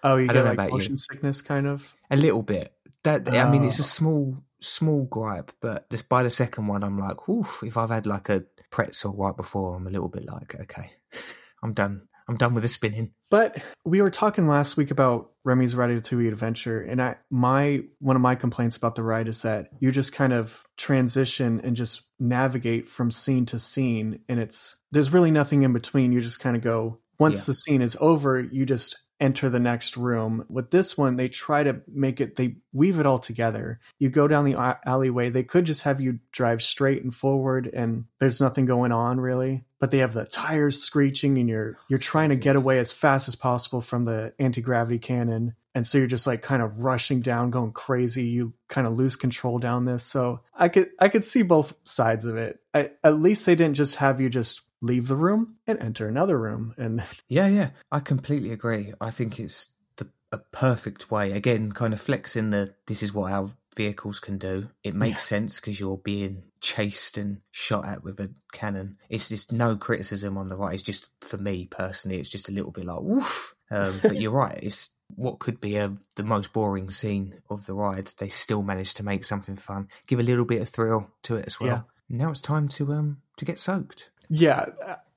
Oh, you I get like you. motion sickness, kind of. a little bit. That I mean, it's a Oh. small, small gripe, but just by the second one, I'm like, oof. If I've had like a pretzel right before, I'm a little bit like, okay, *laughs* I'm done. I'm done with the spinning. But we were talking last week about Remy's Ratatouille Adventure, and I my one of my complaints about the ride is that you just kind of transition and just navigate from scene to scene, and it's there's really nothing in between. You just kind of go once Yeah. the scene is over, you just enter the next room. With this one, they try to make it they weave it all together. You go down the alleyway. They could just have you drive straight and forward, and there's nothing going on really. But they have the tires screeching, and you're you're trying to get away as fast as possible from the anti gravity cannon. And so you're just like kind of rushing down, going crazy. You kind of lose control down this. So I could I could see both sides of it. I, at least they didn't just have you just leave the room and enter another room. And *laughs* Yeah, yeah, I completely agree. I think it's the a perfect way. Again, kind of flexing the this is what our vehicles can do. It makes sense because you're being chased and shot at with a cannon. It's just no criticism on the right. It's just for me personally, it's just a little bit like woof. Um, but you're right. It's what could be a the most boring scene of the ride. They still managed to make something fun, give a little bit of thrill to it as well. Now it's time to um to get soaked. Yeah,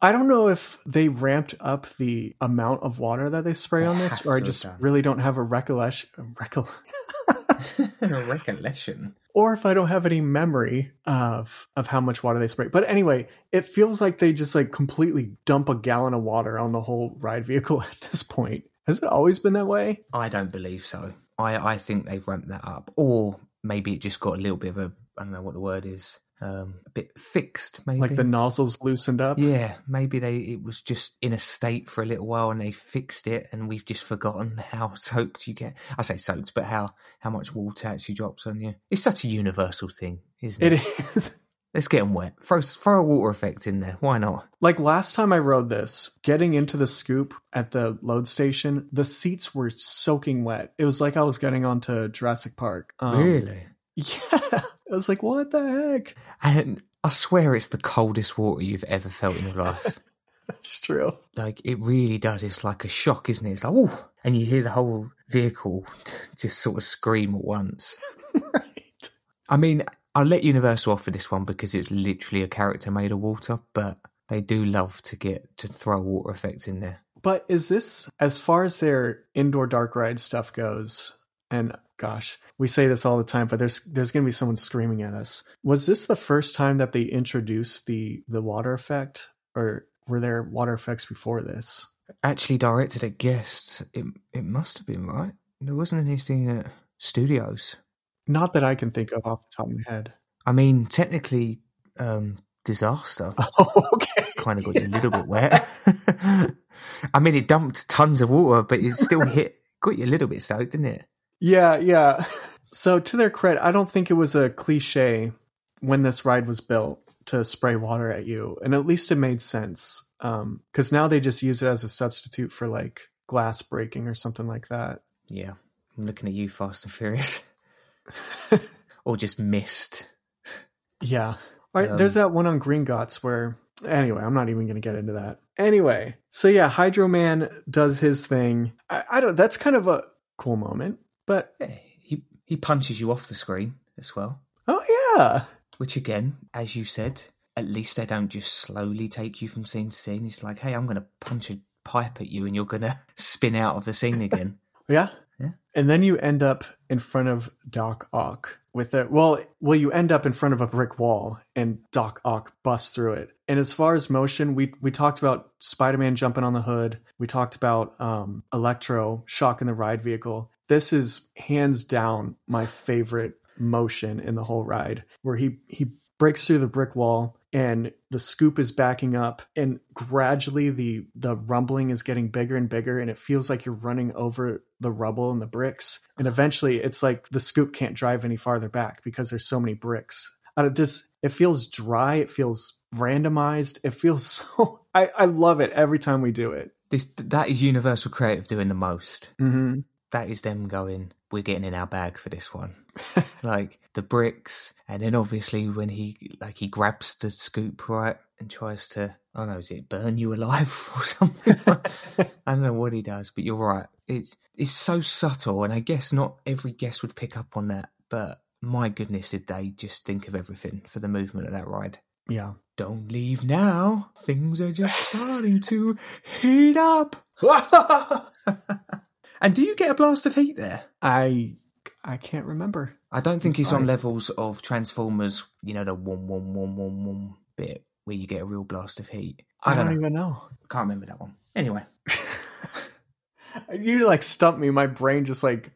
I don't know if they ramped up the amount of water that they spray They on this, or I just really don't have a recollection. Recol- *laughs* recollection. or if I don't have any memory of of how much water they spray. But anyway, it feels like they just like completely dump a gallon of water on the whole ride vehicle *laughs* at this point. Has it always been that way? I don't believe so. I, I think they've ramped that up. Or maybe it just got a little bit of a, I don't know what the word is, um, a bit fixed, maybe. Like the nozzles loosened up? yeah, maybe they it was just in a state for a little while and they fixed it and we've just forgotten *laughs* how soaked you get. I say soaked, but how, how much water actually drops on you. It's such a universal thing, isn't it? It is. *laughs* Let's get them wet. Throw, throw a water effect in there. Why not? Like last time I rode this, getting into the scoop at the load station, the seats were soaking wet. It was like I was getting onto Jurassic Park. Um, really? *laughs* Yeah. I was like, what the heck? And I swear it's the coldest water you've ever felt in your *laughs* life. That's true. like it really does. It's like a shock, isn't it? It's like oh, and you hear the whole vehicle *laughs* just sort of scream at once. right. I mean, I'll let Universal off for this one because it's literally a character made of water, but they do love to get to throw water effects in there. But is this, as far as their indoor dark ride stuff goes, and gosh, we say this all the time, but there's there's going to be someone screaming at us. Was this the first time that they introduced the the water effect, or were there water effects before this? Actually, directed at guests, it it must have been right. There wasn't anything at studios. Not that I can think of off the top of my head. I mean, technically, um, disaster. Oh, *laughs* okay. kind of got you a little bit wet. *laughs* I mean, it dumped tons of water, but it still hit, got you a little bit soaked, didn't it? Yeah, yeah. So to their credit, I don't think it was a cliche when this ride was built to spray water at you, and at least it made sense. Um, because now they just use it as a substitute for like glass breaking or something like that. Yeah. I'm looking at you, Fast and Furious. *laughs* or just missed. Yeah. All right, Um, there's that one on Gringotts where anyway, I'm not even gonna get into that. Anyway, so yeah, Hydro Man does his thing. I, I don't that's kind of a cool moment, but he, he punches you off the screen as well. oh yeah. Which, again, as you said, at least they don't just slowly take you from scene to scene. It's like, hey, I'm going to punch a pipe at you and you're going *laughs* to spin out of the scene again. *laughs* Yeah. Yeah. And then you end up in front of Doc Ock with it. Well, well, you end up in front of a brick wall, and Doc Ock busts through it. And as far as motion, we we talked about Spider-Man jumping on the hood. We talked about um, Electro shocking the ride vehicle. This is hands down my favorite motion in the whole ride, where he he breaks through the brick wall and the scoop is backing up and gradually the the rumbling is getting bigger and bigger and it feels like you're running over the rubble and the bricks and eventually it's like the scoop can't drive any farther back because there's so many bricks Uh, this it feels dry. It feels randomized. It feels *laughs* so. I I love it every time we do it. This that is Universal Creative doing the most. Mm-hmm. That is them going. We're getting in our bag for this one. *laughs* like the bricks, and then obviously when he like he grabs the scoop right and tries to. I don't know, is it burn you alive *laughs* or something? I don't know what he does, but you're right. It's it's so subtle, and I guess not every guest would pick up on that. But my goodness, did they just think of everything for the movement of that ride? Yeah. Don't leave now. Things are just starting to heat up. *laughs* and do you get a blast of heat there? I I can't remember. I don't think it's on levels of Transformers, you know, the one, one, one, one, one bit where you get a real blast of heat. I, don't, know. even know. Can't remember that one. Anyway, *laughs* You like stumped me. My brain just like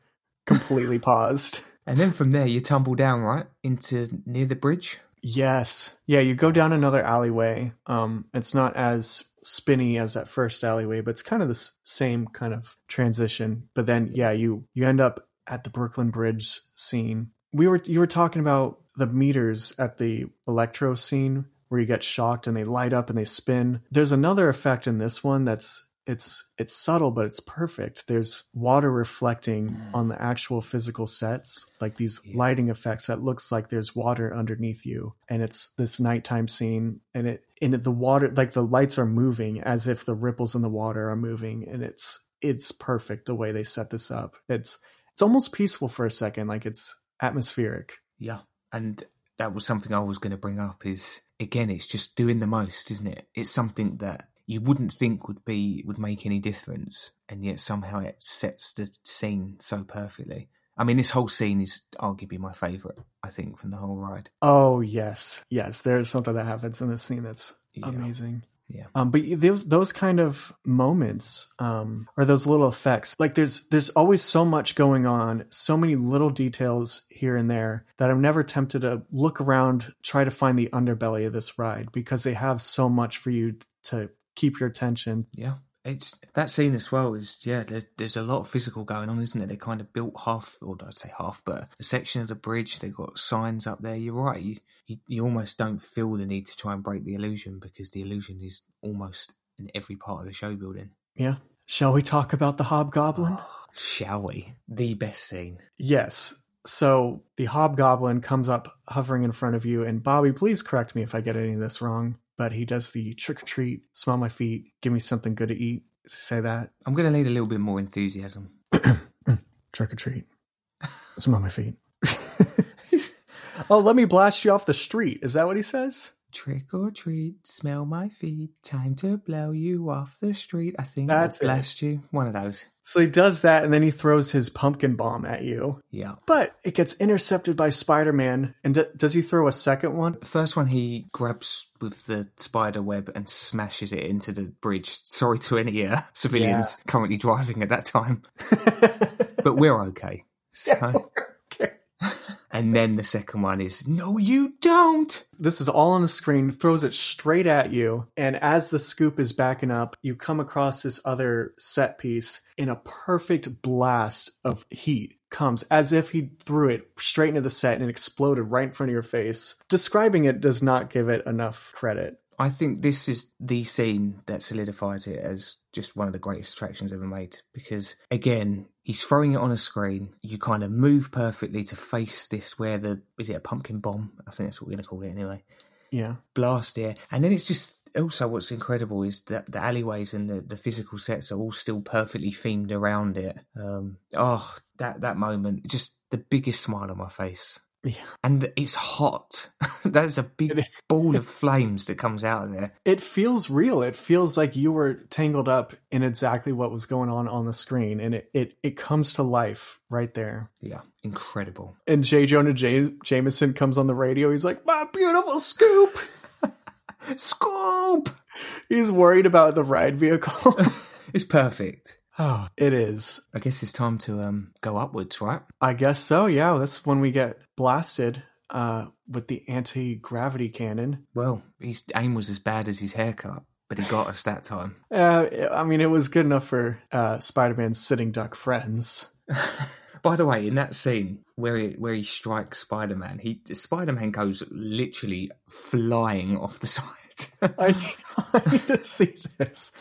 completely *laughs* paused. and then from there you tumble down right into near the bridge. Yes. Yeah, you go down another alleyway. Um, it's not as spinny as that first alleyway, but it's kind of the same kind of transition. But then, yeah, you you end up at the Brooklyn Bridge scene. We were you were talking about the meters at the electro scene where you get shocked and they light up and they spin. There's another effect in this one that's it's it's subtle but it's perfect. There's water reflecting hmm. on the actual physical sets, like these Yeah. lighting effects that looks like there's water underneath you, and it's this nighttime scene, and it and the water like the lights are moving as if the ripples in the water are moving, and it's it's perfect the way they set this up. It's it's almost peaceful for a second, like it's atmospheric. Yeah, and that was something I was going to bring up. Is again, it's just doing the most, isn't it? It's something that you wouldn't think would be would make any difference, and yet somehow it sets the scene so perfectly. I mean, this whole scene is arguably my favourite. I think from the whole ride. Oh yes, yes. There's something that happens in this scene that's Yeah. amazing. Yeah. Um, but those those kind of moments, um, or those little effects, like there's there's always so much going on, so many little details here and there that I'm never tempted to look around, try to find the underbelly of this ride because they have so much for you to keep your attention. Yeah, it's that scene as well. Is yeah, there's, there's a lot of physical going on, isn't it? They kind of built half, or I'd say half, but a section of the bridge. They've got signs up there. You're right. You, you you almost don't feel the need to try and break the illusion because the illusion is almost in every part of the show building. Yeah. Shall we talk about the hobgoblin? *sighs* Shall we? The best scene. Yes. So the hobgoblin comes up hovering in front of you, and Bobby, please correct me if I get any of this wrong. But he does the trick or treat, smell my feet, give me something good to eat. Does he say that? I'm going to need a little bit more enthusiasm. *clears throat* Trick or treat, smell my feet. *laughs* *laughs* oh, let me blast you off the street. Is that what he says? Trick or treat, smell my feet. Time to blow you off the street. I think That's That's it. blast you. One of those. So he does that, and then he throws his pumpkin bomb at you. Yeah. But it gets intercepted by Spider Man. And d- does he throw a second one? The first one he grabs with the spider web and smashes it into the bridge. Sorry to any uh, civilians currently driving at that time, *laughs* but we're okay. So, okay. And then the second one is no, you don't. This is all on the screen, throws it straight at you. And as the scoop is backing up, you come across this other set piece in a perfect blast of heat comes as if he threw it straight into the set and it exploded right in front of your face. Describing it does not give it enough credit. I think this is the scene that solidifies it as just one of the greatest attractions ever made. Because again, he's throwing it on a screen. You kind of move perfectly to face this where the is it a pumpkin bomb? I think that's what we're gonna call it anyway. Yeah. blast here. And then it's just also what's incredible is that the alleyways and the, the physical sets are all still perfectly themed around it. Um, oh, that that moment, just the biggest smile on my face. Yeah. And it's hot. *laughs* There's a big *laughs* ball of flames that comes out of there. It feels real. It feels like you were tangled up in exactly what was going on on the screen. And it, it, it comes to life right there. Yeah, incredible. And J. Jonah J- Jameson comes on the radio. He's like, My beautiful scoop. *laughs* Scoop! He's worried about the ride vehicle. It's perfect. Oh, it is. I guess it's time to um go upwards, right? I guess so. Yeah, that's when we get blasted uh, with the anti gravity cannon. Well, his aim was as bad as his haircut, but he got us that time. *laughs* Uh, I mean, it was good enough for uh, Spider Man's sitting duck friends. *laughs* By the way, in that scene where he, where he strikes Spider Man, he Spider Man goes literally flying off the *laughs* side. I, I need to see this.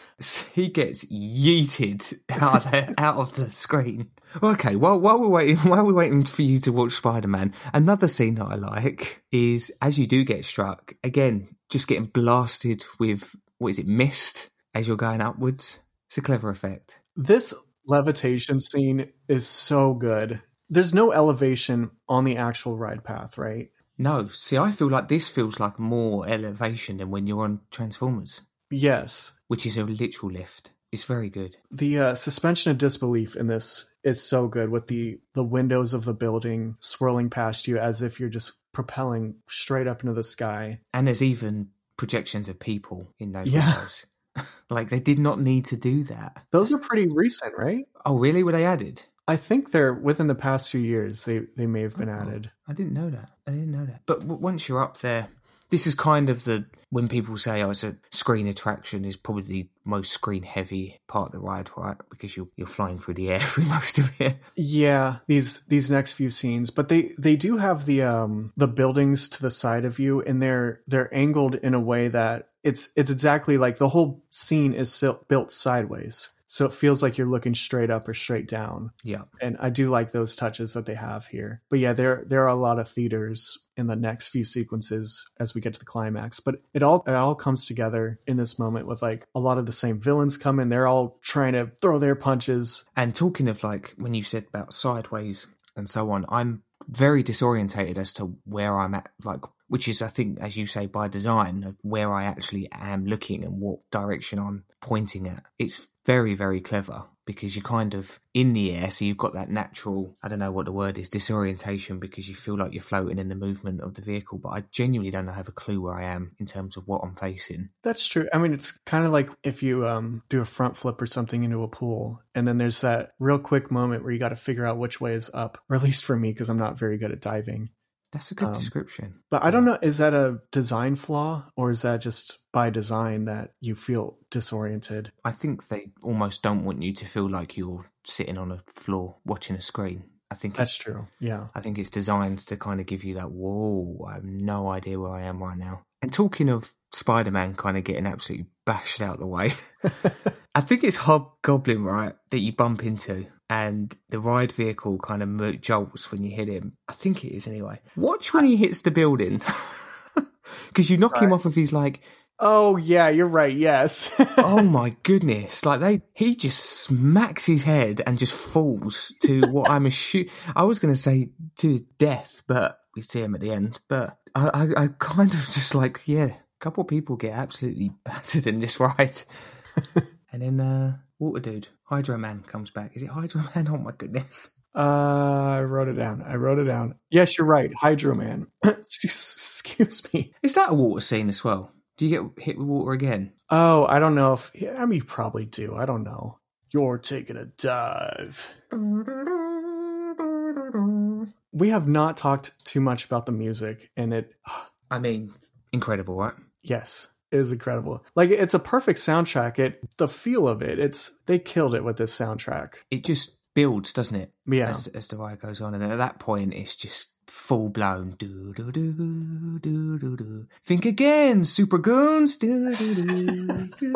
he gets yeeted out of the, out of the screen. Okay, well, while we're waiting, while we're waiting for you to watch Spider Man, another scene that I like is as you do get struck again, just getting blasted with what is it, mist as you're going upwards. It's a clever effect. This levitation scene is so good. There's no elevation on the actual ride path, right? No, see, I feel like this feels like more elevation than when you're on Transformers, Yes. which is a literal lift. It's very good. The uh, suspension of disbelief in this is so good with the the windows of the building swirling past you as if you're just propelling straight up into the sky. And there's even projections of people in those Yeah. windows. *laughs* like they did not need to do that. Those are pretty recent, right? Oh, really? Were they added? I think they're within the past few years they they may have been Oh. added. I didn't know that. I didn't know that. But w- once you're up there, this is kind of the when people say, "Oh, it's a screen attraction," is probably the most screen heavy part of the ride, right? Because you're you're flying through the air *laughs* through most of it. Yeah, these these next few scenes, but they they do have the um the buildings to the side of you, and they're they're angled in a way that it's it's exactly like the whole scene is built sideways, so it feels like you're looking straight up or straight down. Yeah. And I do like those touches that they have here. But yeah, there there are a lot of theaters in the next few sequences as we get to the climax. But it all it all comes together in this moment with like a lot of the same villains come in. They're all trying to throw their punches. And talking of like when you said about sideways and so on, I'm very disorientated as to where I'm at, like, which is, I think, as you say, by design of where I actually am looking and what direction I'm pointing at. It's very, very clever because you're kind of in the air, so you've got that natural, I don't know what the word is, disorientation because you feel like you're floating in the movement of the vehicle. But I genuinely don't have a clue where I am in terms of what I'm facing. That's true. I mean, it's kind of like if you um, do a front flip or something into a pool, and then there's that real quick moment where you got to figure out which way is up, or at least for me, because I'm not very good at diving. That's a good Um, description. But I don't know, is that a design flaw, or is that just by design that you feel disoriented? I think they almost don't want you to feel like you're sitting on a floor watching a screen. I think That's true. Yeah. I think it's designed to kind of give you that whoa, I have no idea where I am right now. And talking of Spider-Man kind of getting absolutely bashed out the way, *laughs* *laughs* I think it's Hobgoblin, right, that you bump into, and the ride vehicle kind of jolts when you hit him. I think it is anyway. Watch when he hits the building, *laughs* because you knock him off of his like Oh, yeah, you're right. Yes. *laughs* oh my goodness! Like they, he just smacks his head and just falls to what I'm assuming. I was going to say to his death, but we see him at the end. But I, I, I kind of just like, yeah, a couple of people get absolutely *laughs* battered in this ride, and then uh, Water Dude, Hydro Man comes back. Is it Hydro Man? *laughs* Oh my goodness! Uh, I wrote it down. I wrote it down. Yes, you're right. Hydro Man. *coughs* Excuse me. Is that a water scene as well? Do you get hit with water again? Oh, I don't know if. I mean, you probably do. I don't know. You're taking a dive. We have not talked too much about the music, and it, *sighs* I mean, incredible, right? yes, is incredible. Like it's a perfect soundtrack. It, the feel of it, it's they killed it with this soundtrack. It just builds, doesn't it? Yeah, as, as the ride goes on, and at that point, it's just full blown. Do do do do do do. Think again, super goons. Do do do. *laughs*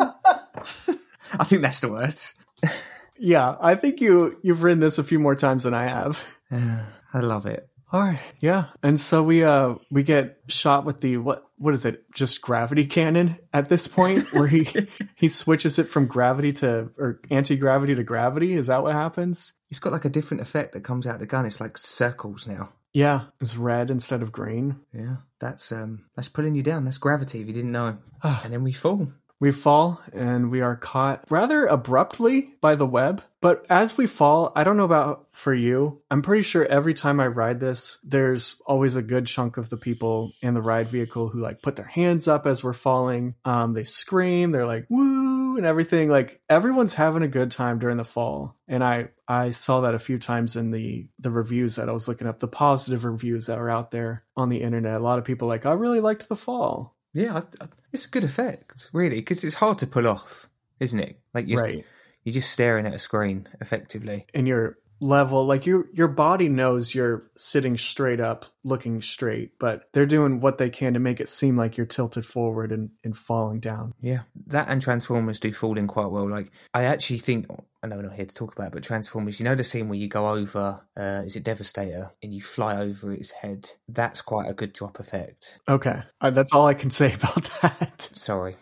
I think that's the words. *laughs* yeah. I think you you've written this a few more times than I have. I love it. All right, yeah, and so we uh we get shot with the what what is it? Just gravity cannon at this point, *laughs* where he he switches it from gravity to or anti gravity to gravity. Is that what happens? It's got like a different effect that comes out of the gun. It's like circles now. Yeah, it's red instead of green. Yeah, that's um, that's pulling you down. That's gravity. If you didn't know, and then we fall. We fall and we are caught rather abruptly by the web. But as we fall, I don't know about for you. I'm pretty sure every time I ride this, there's always a good chunk of the people in the ride vehicle who like put their hands up as we're falling. Um, they scream, they're like woo and everything. Like everyone's having a good time during the fall. And I I saw that a few times in the the reviews that I was looking up, the positive reviews that were out there on the internet. A lot of people like I really liked the fall. Yeah, I, I, it's a good effect, really, because it's hard to pull off, isn't it? Like you're right. you're just staring at a screen, effectively. and you're level. Like your your body knows you're sitting straight up, looking straight, but they're doing what they can to make it seem like you're tilted forward and, and falling down. Yeah, that and Transformers do fall in quite well. Like I actually think I know we're not here to talk about, it, but Transformers. You know the scene where you go over, uh, is it Devastator, and you fly over its head. That's quite a good drop effect. Okay, uh, that's all I can *laughs* say about that. Sorry.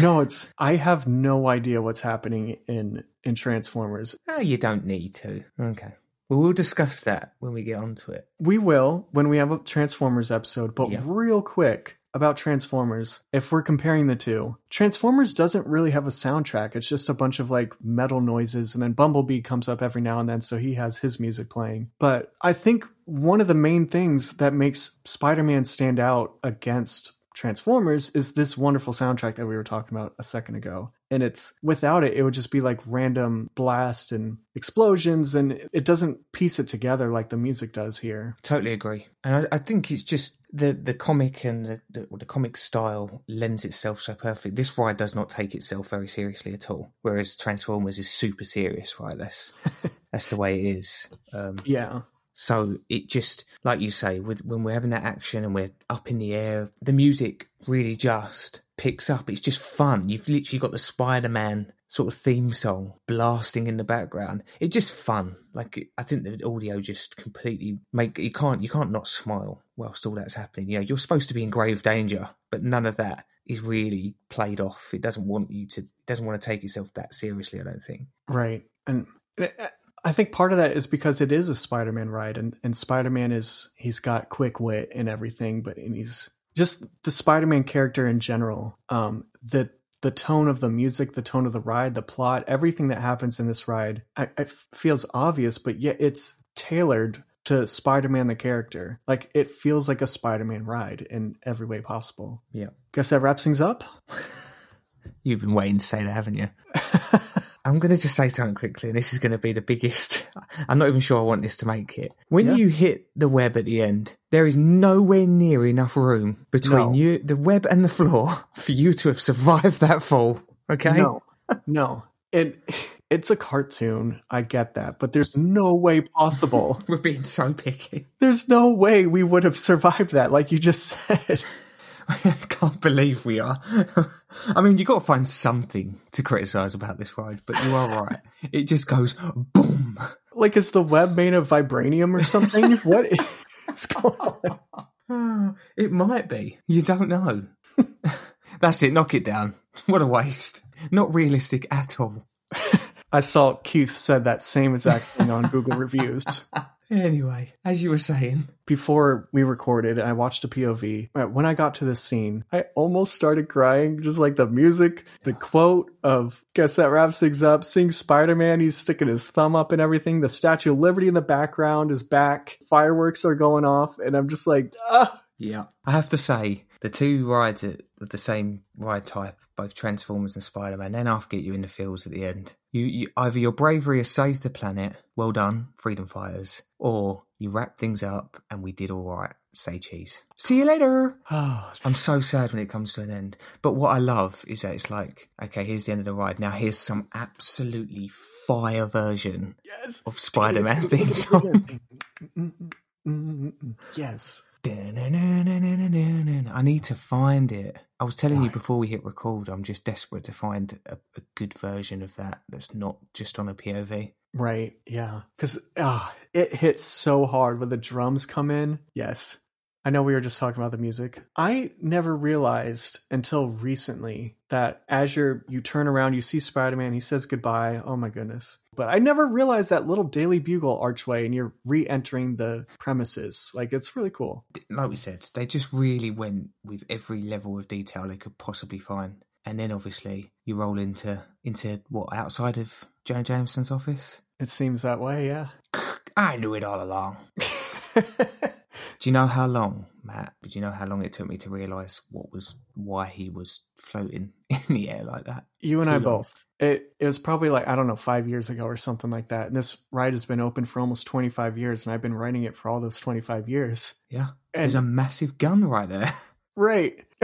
No, it's I have no idea what's happening in in Transformers. Oh, you don't need to. Okay. Well, we'll discuss that when we get onto it. We will when we have a Transformers episode, but Yeah. real quick about Transformers, if we're comparing the two, Transformers doesn't really have a soundtrack. It's just a bunch of like metal noises, and then Bumblebee comes up every now and then, so he has his music playing. But I think one of the main things that makes Spider Man stand out against Transformers is this wonderful soundtrack that we were talking about a second ago. And it's without it, it would just be like random blast and explosions, and it doesn't piece it together like the music does here. Totally agree, and I, I think it's just the the comic and the, the, the comic style lends itself so perfectly. This ride does not take itself very seriously at all, whereas Transformers is super serious, right? That's *laughs* that's the way it is. Um, Yeah. So it just, like you say, with, when we're having that action and we're up in the air, the music really just picks up. It's just fun. You've literally got the Spider Man sort of theme song blasting in the background. It's just fun. Like I think the audio just completely make you can't you can't not smile whilst all that's happening. You know, you're supposed to be in grave danger, but none of that is really played off. It doesn't want you to. Doesn't want to take itself that seriously. I don't think. Right. And uh, I think part of that is because it is a Spider-Man ride and, and Spider-Man is he's got quick wit and everything, but and he's just the Spider-Man character in general. Um the the tone of the music, the tone of the ride, the plot, everything that happens in this ride, I, it feels obvious, but yet it's tailored to Spider-Man the character. Like it feels like a Spider-Man ride in every way possible. Yeah. Guess that wraps things up. *laughs* You've been waiting to say that, haven't you? *laughs* I'm going to just say something quickly, and this is going to be the biggest. *laughs* I'm not even sure I want this to make it. When Yeah. you hit the web at the end, there is nowhere near enough room between No. you, the web, and the floor *laughs* for you to have survived that fall. Okay? No, no. It *laughs* it's a cartoon. I get that, but there's no way possible. We're being so picky. there's no way we would have survived that, like you just said. I *laughs* can't believe we are. *laughs* I mean, you've got to find something to criticise about this ride, but you are right. *laughs* It just goes boom. Like, is the web made of vibranium or something? what is going on? *sighs* It might be. You don't know. That's it. Knock it down. What a waste. Not realistic at all. I saw Keith said that same exact thing on Google reviews. Anyway, as you were saying, Before we recorded, I watched a POV. When I got to this scene, I almost started crying. Just like the music, the quote of "Guess that wraps things up." Seeing Spider Man, he's sticking his thumb up and everything. The Statue of Liberty in the background is back. Fireworks are going off, and I'm just like, ah. yeah, I have to say the two rides at- the same ride type, both Transformers and Spider Man, then half get you in the fields at the end. You, you either your bravery has saved the planet, well done, freedom fighters, or you wrap things up and we did all right. Say cheese. See you later. Oh, *sighs* I'm so sad when it comes to an end. But what I love is that it's like, okay, here's the end of the ride. Now here's some absolutely fire version yes. of Spider-Man *laughs* theme song. yes. *laughs* I need to find it. I was telling you before we hit record, I'm just desperate to find a, a good version of that that's not just on a POV. Right. Yeah. Because ah, it hits so hard when the drums come in. Yes. I know we were just talking about the music. I never realized until recently that as you're, you turn around, you see Spider Man, he says goodbye. Oh my goodness. But I never realized that little Daily Bugle archway and you're re entering the premises. Like, it's really cool. Like we said, they just really went with every level of detail they could possibly find. And then obviously you roll into into what outside of Jonah Jameson's office. It seems that way. Yeah. *laughs* I knew it all along. *laughs* Do you know how long, Matt? Do you know how long it took me to realise what was why he was floating *laughs* in the air like that? You and Too I long. both. It it was probably like I don't know five years ago or something like that. And this ride has been open for almost twenty five years, and I've been riding it for all those twenty five years. Yeah, And there's a massive gun right there. *laughs* right, *laughs*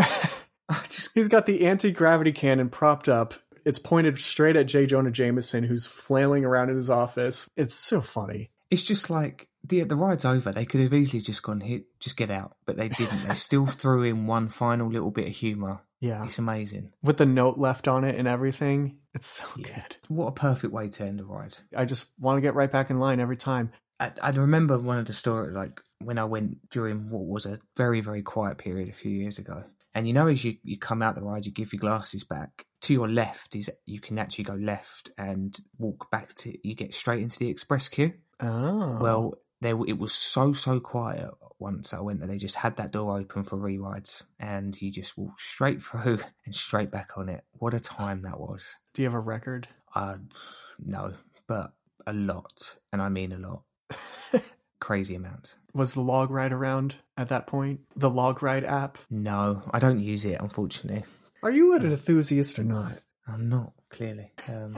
just he's got the anti gravity cannon propped up, It's pointed straight at J. Jonah Jameson, who's flailing around in his office. It's so funny. It's just like the the ride's over. They could have easily just gone here, just get out, but they didn't. they still *laughs* threw in one final little bit of humor. Yeah. It's amazing. With the note left on it and everything. It's so Yeah. good. What a perfect way to end a ride. I just want to get right back in line every time. I, I remember one of the stories, like when I went during what was a very, very quiet period a few years ago. And you know, as you, you come out the ride, you give your glasses back. To your left is you can actually go left and walk back to, you get straight into the express queue. Oh. Well, there it was so so quiet once I went there. They just had that door open for re-rides, and you just walk straight *laughs* through and straight back on it. What a time that was! do you have a record? Uh, no, but a lot, and I mean a lot, *laughs* crazy amounts. Was the LogRide around at that point? The LogRide app? No, I don't use it, unfortunately. Are you an enthusiast or not? I'm not clearly. Um,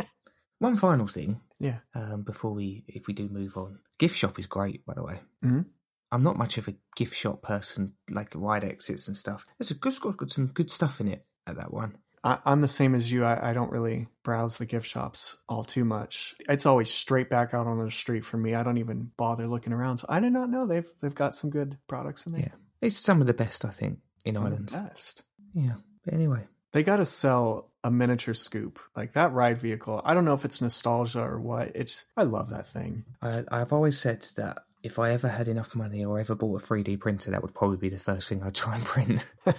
one final thing Yeah. um, before we, if we do move on, gift shop is great, by the way. Mhm. I'm not much of a gift shop person, like ride exits and stuff. There's a good, got some good stuff in it at that one. I, I'm the same as you. I, I don't really browse the gift shops all too much. It's always straight back out on the street for me. I don't even bother looking around. So I did not know they've they've got some good products in there. Yeah, it's some of the best I think in Some of the Ireland. best. Yeah, but anyway, They got to sell a miniature scoop like that ride vehicle. I don't know if it's nostalgia or what. It's I love that thing. I, I've always said that if I ever had enough money or ever bought a 3D printer, that would probably be the first thing I'd try and print. *laughs*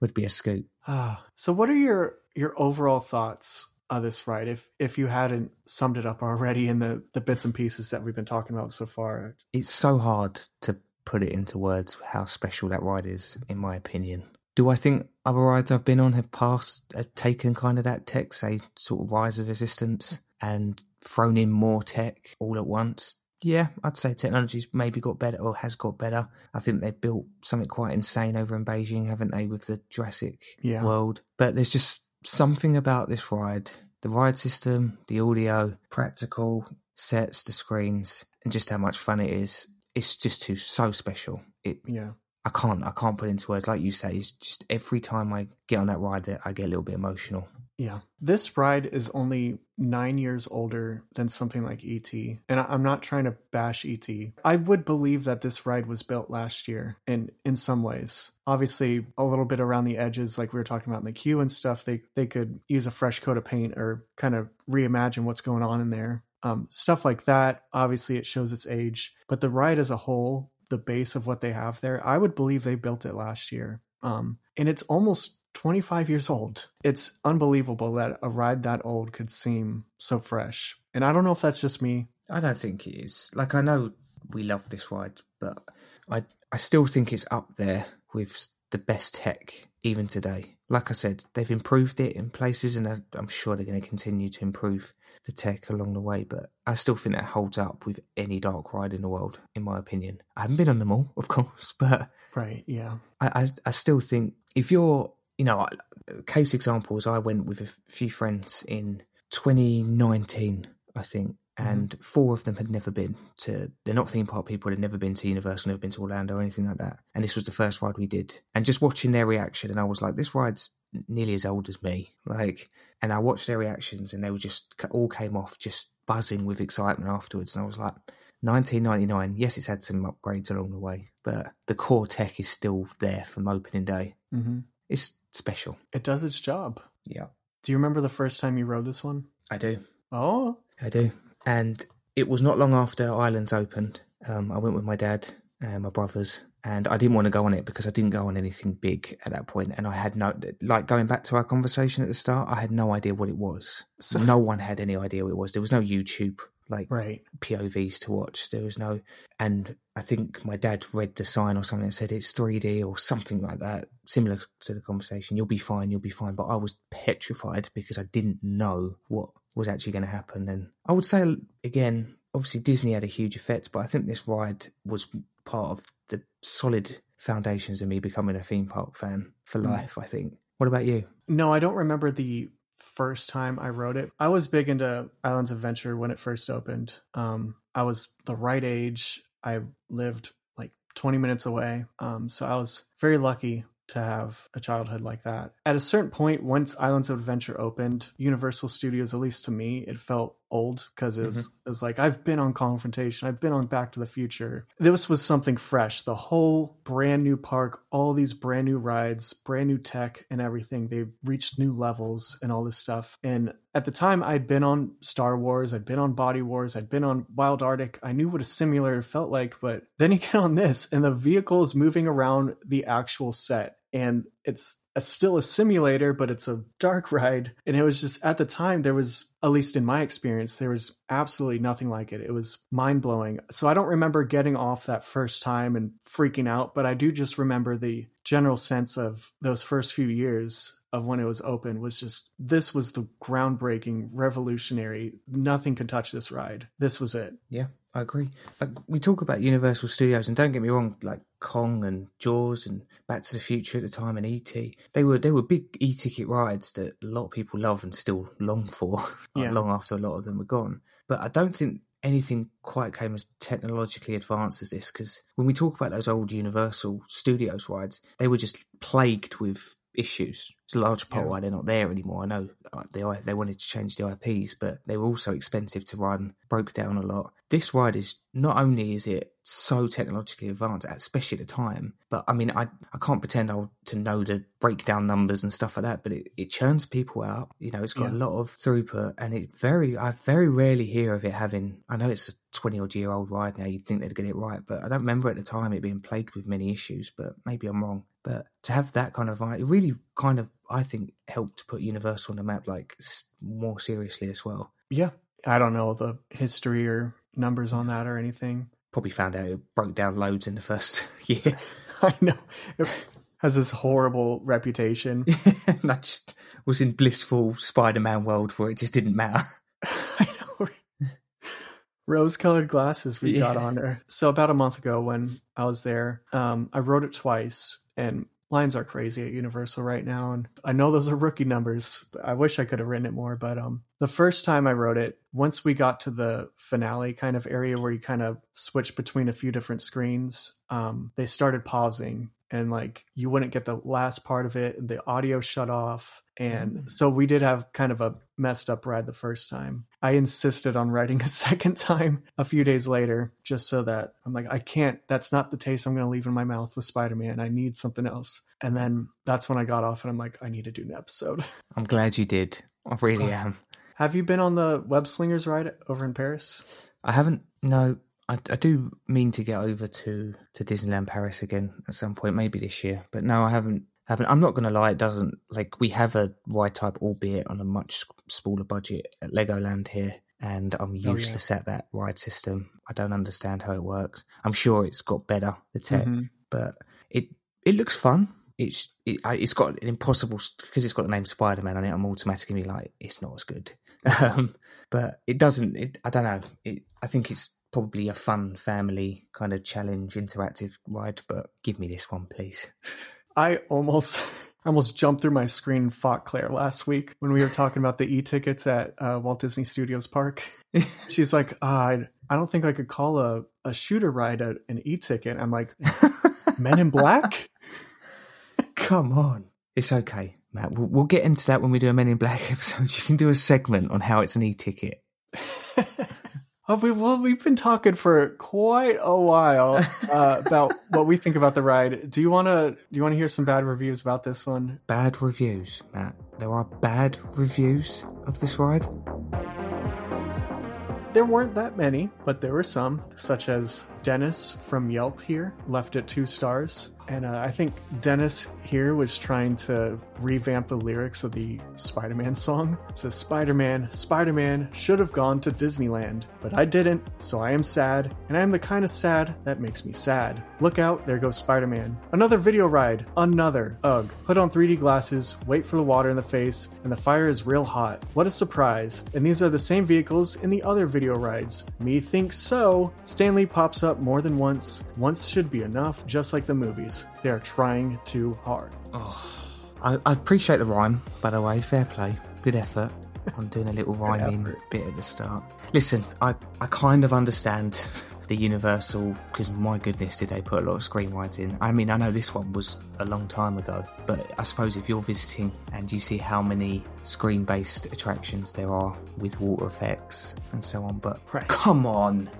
would be a scoop. Ah, so what are your your overall thoughts of this ride? If if you hadn't summed it up already in the the bits and pieces that we've been talking about so far, It's so hard to put it into words how special that ride is, in my opinion. Do I think other rides I've been on have passed, have taken kind of that tech, say, sort of rise of resistance, and thrown in more tech all at once? Yeah, I'd say technology's maybe got better or has got better. I think they've built something quite insane over in Beijing, haven't they, with the Jurassic Yeah. world? But there's just something about this ride the ride system, the audio, practical sets, the screens, and just how much fun it is. It's just too so special. It yeah. I can't I can't put into words like you say. It's just every time I get on that ride, that I get a little bit emotional. Yeah. This ride is only nine years older than something like ET. And I'm not trying to bash ET. I would believe that this ride was built last year in, in some ways. Obviously, a little bit around the edges, like we were talking about in the queue and stuff, they, they could use a fresh coat of paint or kind of reimagine what's going on in there. Um, stuff like that, obviously, it shows its age. But the ride as a whole, the base of what they have there, I would believe they built it last year. Um, and it's almost 25 years old. It's unbelievable that a ride that old could seem so fresh. And I don't know if that's just me. I don't think it is. Like I know we love this ride, but I I still think it's up there with the best tech even today. Like I said, they've improved it in places, and I- I'm sure they're going to continue to improve the tech along the way. But I still think that holds up with any dark ride in the world, in my opinion. I haven't been on them all, *laughs* of course, but Right. Yeah. I, I, I still think if you're, you know, case examples, I went with a f- few friends in 2019, I think, mm-hmm. and four of them had never been to, they're not theme park people, had never been to Universal, never been to Orlando or anything like that. And this was the first ride we did. And just watching their reaction, and I was like, this ride's nearly as old as me. Like, and I watched their reactions, and they were just all came off just buzzing with excitement afterwards. And I was like, 1999, yes, it's had some upgrades along the way, but the core tech is still there from opening day. hmm It's special. It does its job. Yeah, Do you remember the first time you rode this one? I do. Oh, I do. And it was not long after Islands opened. Um, I went with my dad and my brothers, and I didn't want to go on it because I didn't go on anything big at that point, and I had no like going back to our conversation at the start. I had no idea what it was. So- no one had any idea what it was. There was no YouTube like right. POVs to watch. There was no, and I think my dad read the sign or something and said it's 3D or something like that, similar to the conversation. You'll be fine, you'll be fine. But I was petrified because I didn't know what was actually going to happen. And I would say again, obviously Disney had a huge effect, but I think this ride was part of the solid foundations of me becoming a theme park fan for Mm. life. I think. What about you? No, I don't remember the first time I rode it. I was big into Islands of Adventure when it first opened. Um, I was the right age. I lived like 20 minutes away. Um, so I was very lucky to have a childhood like that. At a certain point, once Islands of Adventure opened, Universal Studios, at least to me, it felt old because it, was mm-hmm. it was like I've been on Kongfrontation, I've been on Back to the Future. This was something fresh. The whole brand new park, all these brand new rides, brand new tech and everything. They reached new levels and all this stuff. And at the time, I'd been on Star Wars, I'd been on Body Wars, I'd been on Wild Arctic. I knew what a simulator felt like, but then you get on this, and the vehicle is moving around the actual set, and it's a, still a simulator, but it's a dark ride. And it was just at the time, there was, at least in my experience, there was absolutely nothing like it. It was mind blowing. So I don't remember getting off that first time and freaking out, but I do just remember the general sense of those first few years of when it was open was just this was the groundbreaking, revolutionary. Nothing could touch this ride. This was it. Yeah, I agree. Like we talk about Universal Studios, and don't get me wrong, like Kong and Jaws and Back to the Future at the time and ET, they were they were big e-ticket rides that a lot of people love and still long for, *laughs* yeah. long after a lot of them were gone. But I don't think anything quite came as technologically advanced as this because when we talk about those old Universal Studios rides, they were just plagued with issues. It's a large part yeah. why they're not there anymore. I know they they wanted to change the IPs, but they were also expensive to run, broke down a lot. This ride is not only is it so technologically advanced, especially at the time, but I mean, I, I can't pretend I to know the breakdown numbers and stuff like that, but it, it churns people out. You know, it's got yeah. a lot of throughput, and it very I very rarely hear of it having. I know it's a twenty odd year old ride now. You'd think they'd get it right, but I don't remember at the time it being plagued with many issues. But maybe I'm wrong. But to have that kind of it really kind of I think helped to put Universal on the map like more seriously as well. Yeah, I don't know the history or numbers on that or anything. Probably found out it broke down loads in the first *laughs* year. *laughs* I know. It has this horrible reputation. *laughs* I just was in blissful Spider Man world where it just didn't matter. I know. Rose colored glasses we yeah. got on her. So about a month ago when I was there, um, I rode it twice and lines are crazy at Universal right now, and I know those are rookie numbers. I wish I could have written it more, but um, the first time I rode it, once we got to the finale kind of area where you kind of switch between a few different screens, um, they started pausing and like you wouldn't get the last part of it, and the audio shut off, and mm. so we did have kind of a messed up ride the first time. I insisted on writing *laughs* a second time a few days later, just so that I'm like, I can't, that's not the taste I'm going to leave in my mouth with Spider Man. I need something else. And then that's when I got off and I'm like, I need to do an episode. *laughs* I'm glad you did. I really am. Have you been on the Web Slingers ride over in Paris? I haven't. No, I, I do mean to get over to, to Disneyland Paris again at some point, maybe this year. But no, I haven't haven't. I'm not going to lie, it doesn't like we have a ride type, albeit on a much smaller budget at Legoland here, and I'm used oh, yeah. to set that ride system. I don't understand how it works. I'm sure it's got better the tech, mm-hmm. but it it looks fun. It's it, it's got an impossible because it's got the name Spider Man on it. I'm automatically like it's not as good, *laughs* um, but it doesn't. It, I don't know. It, I think it's probably a fun family kind of challenge interactive ride, but give me this one, please. *laughs* I almost *laughs* almost jumped through my screen and fought Claire last week when we were talking about the e-tickets at uh, Walt Disney Studios Park. *laughs* She's like, oh, I, I don't think I could call a, a shooter ride a, an e-ticket. I'm like, Men in Black? *laughs* Come on. It's okay, Matt. We'll, we'll get into that when we do a Men in Black episode. You can do a segment on how it's an e-ticket. Oh, we, well, we've been talking for quite a while uh, *laughs* about what we think about the ride. Do you want to? Do you want to hear some bad reviews about this one? Bad reviews, Matt. There are bad reviews of this ride. There weren't that many, but there were some, such as Dennis from Yelp here left it two stars. And uh, I think Dennis here was trying to revamp the lyrics of the Spider Man song. It says, Spider Man, Spider Man should have gone to Disneyland, but I didn't, so I am sad, and I am the kind of sad that makes me sad. Look out, there goes Spider Man. Another video ride, another. Ugh. Put on 3D glasses, wait for the water in the face, and the fire is real hot. What a surprise. And these are the same vehicles in the other video rides. Me thinks so. Stanley pops up more than once. Once should be enough, just like the movies. They are trying too hard. Oh, I, I, appreciate the rhyme, by the way. Fair play. Good effort on doing a little rhyming bit at the start. Listen, I, I kind of understand the Universal, because my goodness, did they put a lot of screen rides in. I mean, I know this one was a long time ago, but I suppose if you're visiting and you see how many screen based attractions there are with water effects and so on, but Right. come on,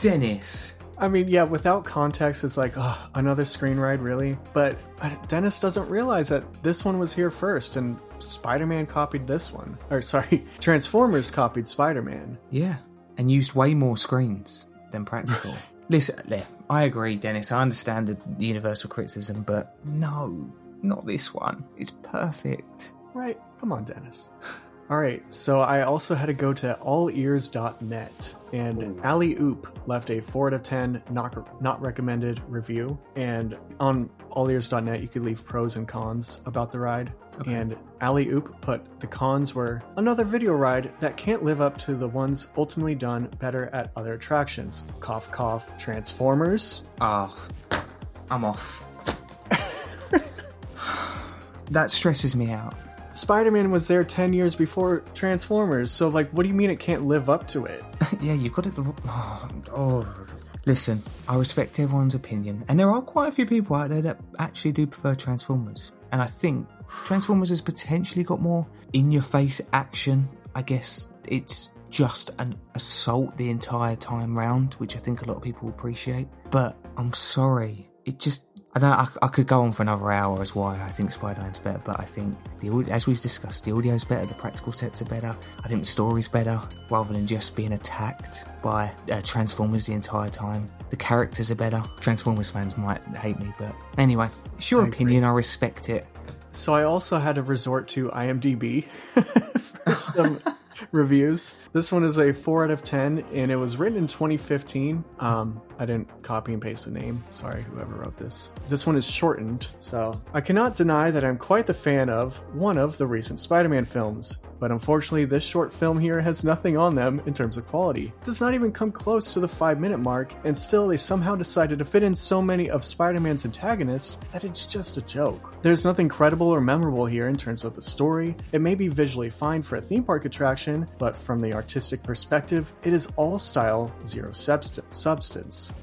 Dennis. I mean, yeah, without context, it's like, oh, another screen ride, really? But Dennis doesn't realize that this one was here first, and Spider Man copied this one. Or, sorry, *laughs* Transformers copied Spider Man. Yeah, and used way more screens than practical. *laughs* Listen, yeah, I agree, Dennis. I understand the universal criticism, but no, not this one. It's perfect. Right? Come on, Dennis. *laughs* All right, so I also had to go to allears.net, and Ali Oop left a 4 out of 10 not, not recommended review. And on allears.net, you could leave pros and cons about the ride. And Ali Oop put the cons were another video ride that can't live up to the ones ultimately done better at other attractions. Cough, cough, Transformers. Oh, I'm off. *laughs* that stresses me out. Spider Man was there 10 years before Transformers, so, like, what do you mean it can't live up to it? *laughs* yeah, you got it. Oh, oh. Listen, I respect everyone's opinion, and there are quite a few people out there that actually do prefer Transformers. And I think Transformers has potentially got more in your face action. I guess it's just an assault the entire time round, which I think a lot of people appreciate. But I'm sorry, it just. I don't. I, I could go on for another hour as why I think Spider-Man's better, but I think the as we've discussed, the audio's better, the practical sets are better. I think the story's better, rather than just being attacked by uh, Transformers the entire time. The characters are better. Transformers fans might hate me, but anyway, it's your I agree. opinion. I respect it. So I also had to resort to IMDb *laughs* for some *laughs* reviews. This one is a 4 out of 10, and it was written in 2015. Um, I didn't copy and paste the name. Sorry, whoever wrote this. This one is shortened, so I cannot deny that I'm quite the fan of one of the recent Spider Man films. But unfortunately, this short film here has nothing on them in terms of quality. It does not even come close to the 5 minute mark, and still they somehow decided to fit in so many of Spider Man's antagonists that it's just a joke. There's nothing credible or memorable here in terms of the story. It may be visually fine for a theme park attraction, but from the artistic perspective, it is all style, zero subst-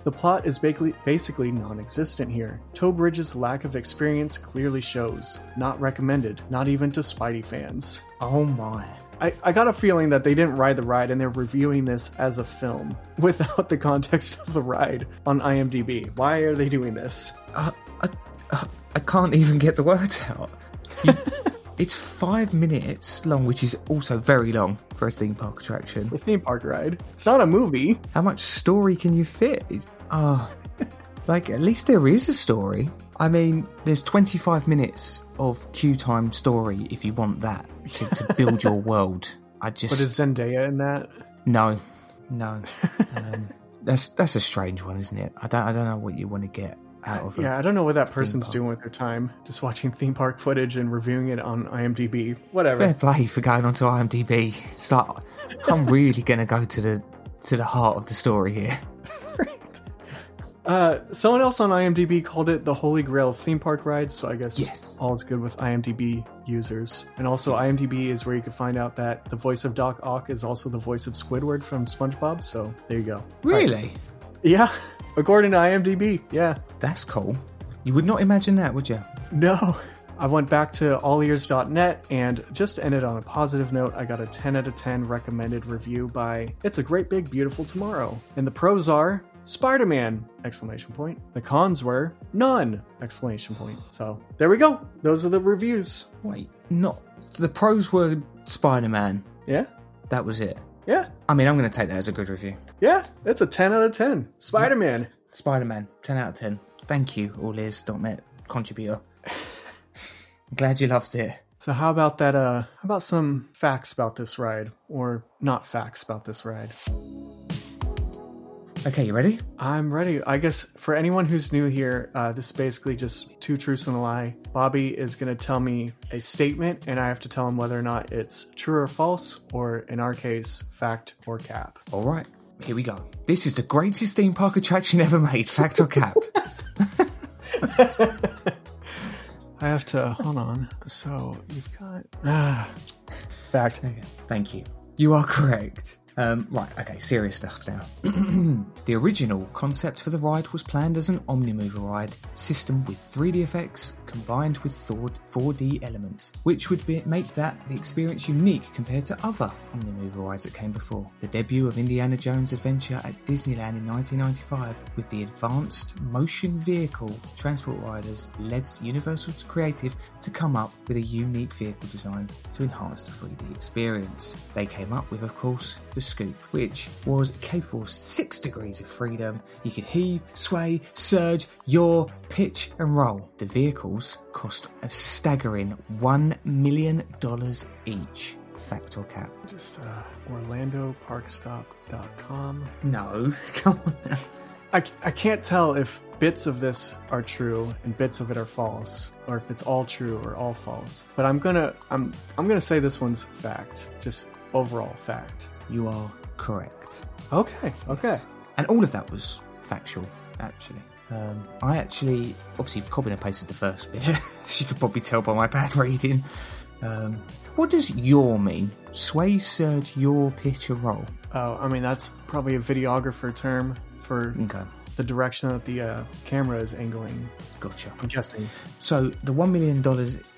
The plot is basically, non existent here. Trowbridge's lack of experience clearly shows. Not recommended, not even to Spidey fans. Oh my. I, I got a feeling that they didn't ride the ride and they're reviewing this as a film *laughs* without the context of the ride on IMDb. Why are they doing this? Uh, I, I, I- I can't even get the words out. You- *laughs* it's five minutes long, which is also very long for a theme park attraction. A theme park ride. It's not a movie. How much story can you fit? It's, oh, *laughs* like at least there is a story. I mean, there's 25 minutes of queue time story if you want that to, to build your *laughs* world. I just But is Zendaya in that? no, no. Um, *laughs* that's that's a strange one, isn't it? I don't I don't know what you want to get out of. Yeah, I don't know what that person's doing with their time. Just watching theme park footage and reviewing it on IMDb. Whatever. Fair play for going onto IMDb. It's like I'm *laughs* really gonna go to the to the heart of the story here. *laughs* Uh, someone else on IMDb called it the holy grail of theme park rides, so I guess Yes. all is good with IMDb users. And also, IMDb is where you can find out that the voice of Doc Ock is also the voice of Squidward from SpongeBob, so there you go. Really? Yeah, according to IMDb, yeah. That's cool. You would not imagine that, would you? No. I went back to allears.net and just ended on a positive note. I got a 10 out of 10 recommended review by It's a Great Big Beautiful Tomorrow. And the pros are Spider-Man! Exclamation point. The cons were none! Exclamation point. So there we go. Those are the reviews. Wait, not the pros were Spider Man. Yeah? That was it. Yeah. I mean, I'm going to take that as a good review. Yeah. It's a 10 out of 10. Spider-Man. Spider Man, 10 out of 10. Thank you, all allears.net contributor. *laughs* Glad you loved it. So how about that uh how about some facts about this ride or not facts about this ride? Okay, you ready? I'm ready. I guess for anyone who's new here, uh, this is basically just two truths and a lie. Bobby is going to tell me a statement, and I have to tell him whether or not it's true or false, or in our case, fact or cap. All right, here we go. This is the greatest theme park attraction ever made, fact or cap. *laughs* I have to hold on. So you've got ah, fact. Thank you. You are correct. Um, right, okay, serious stuff now. *clears throat* the original concept for the ride was planned as an Omnimover ride system with 3D effects combined with 4D elements, which would be, make that the experience unique compared to other Omnimover rides that came before. The debut of Indiana Jones Adventure at Disneyland in 1995 with the advanced motion vehicle transport riders led Universal to Creative to come up with a unique vehicle design to enhance the 3D experience. They came up with, of course, the Scoop, which was capable of six degrees of freedom. You could heave, sway, surge, yaw, pitch, and roll. The vehicles cost a staggering $1 million each. Fact or cap? Just uh, OrlandoParkStop.com. No, *laughs* come on now. I, I can't tell if bits of this are true and bits of it are false, or if it's all true or all false. But I'm gonna I'm I'm gonna say this one's fact, just overall fact. You are correct. Okay, okay. And all of that was factual, actually. Um, I actually, obviously, copied and pasted the first bit. *laughs* As you could probably tell by my bad *laughs* reading. Um, what does your mean? Sway, surge, your, pitch, or roll? Oh, I mean that's probably a videographer term for Okay. the direction that the uh, camera is angling. Gotcha. I'm guessing. So the $1 million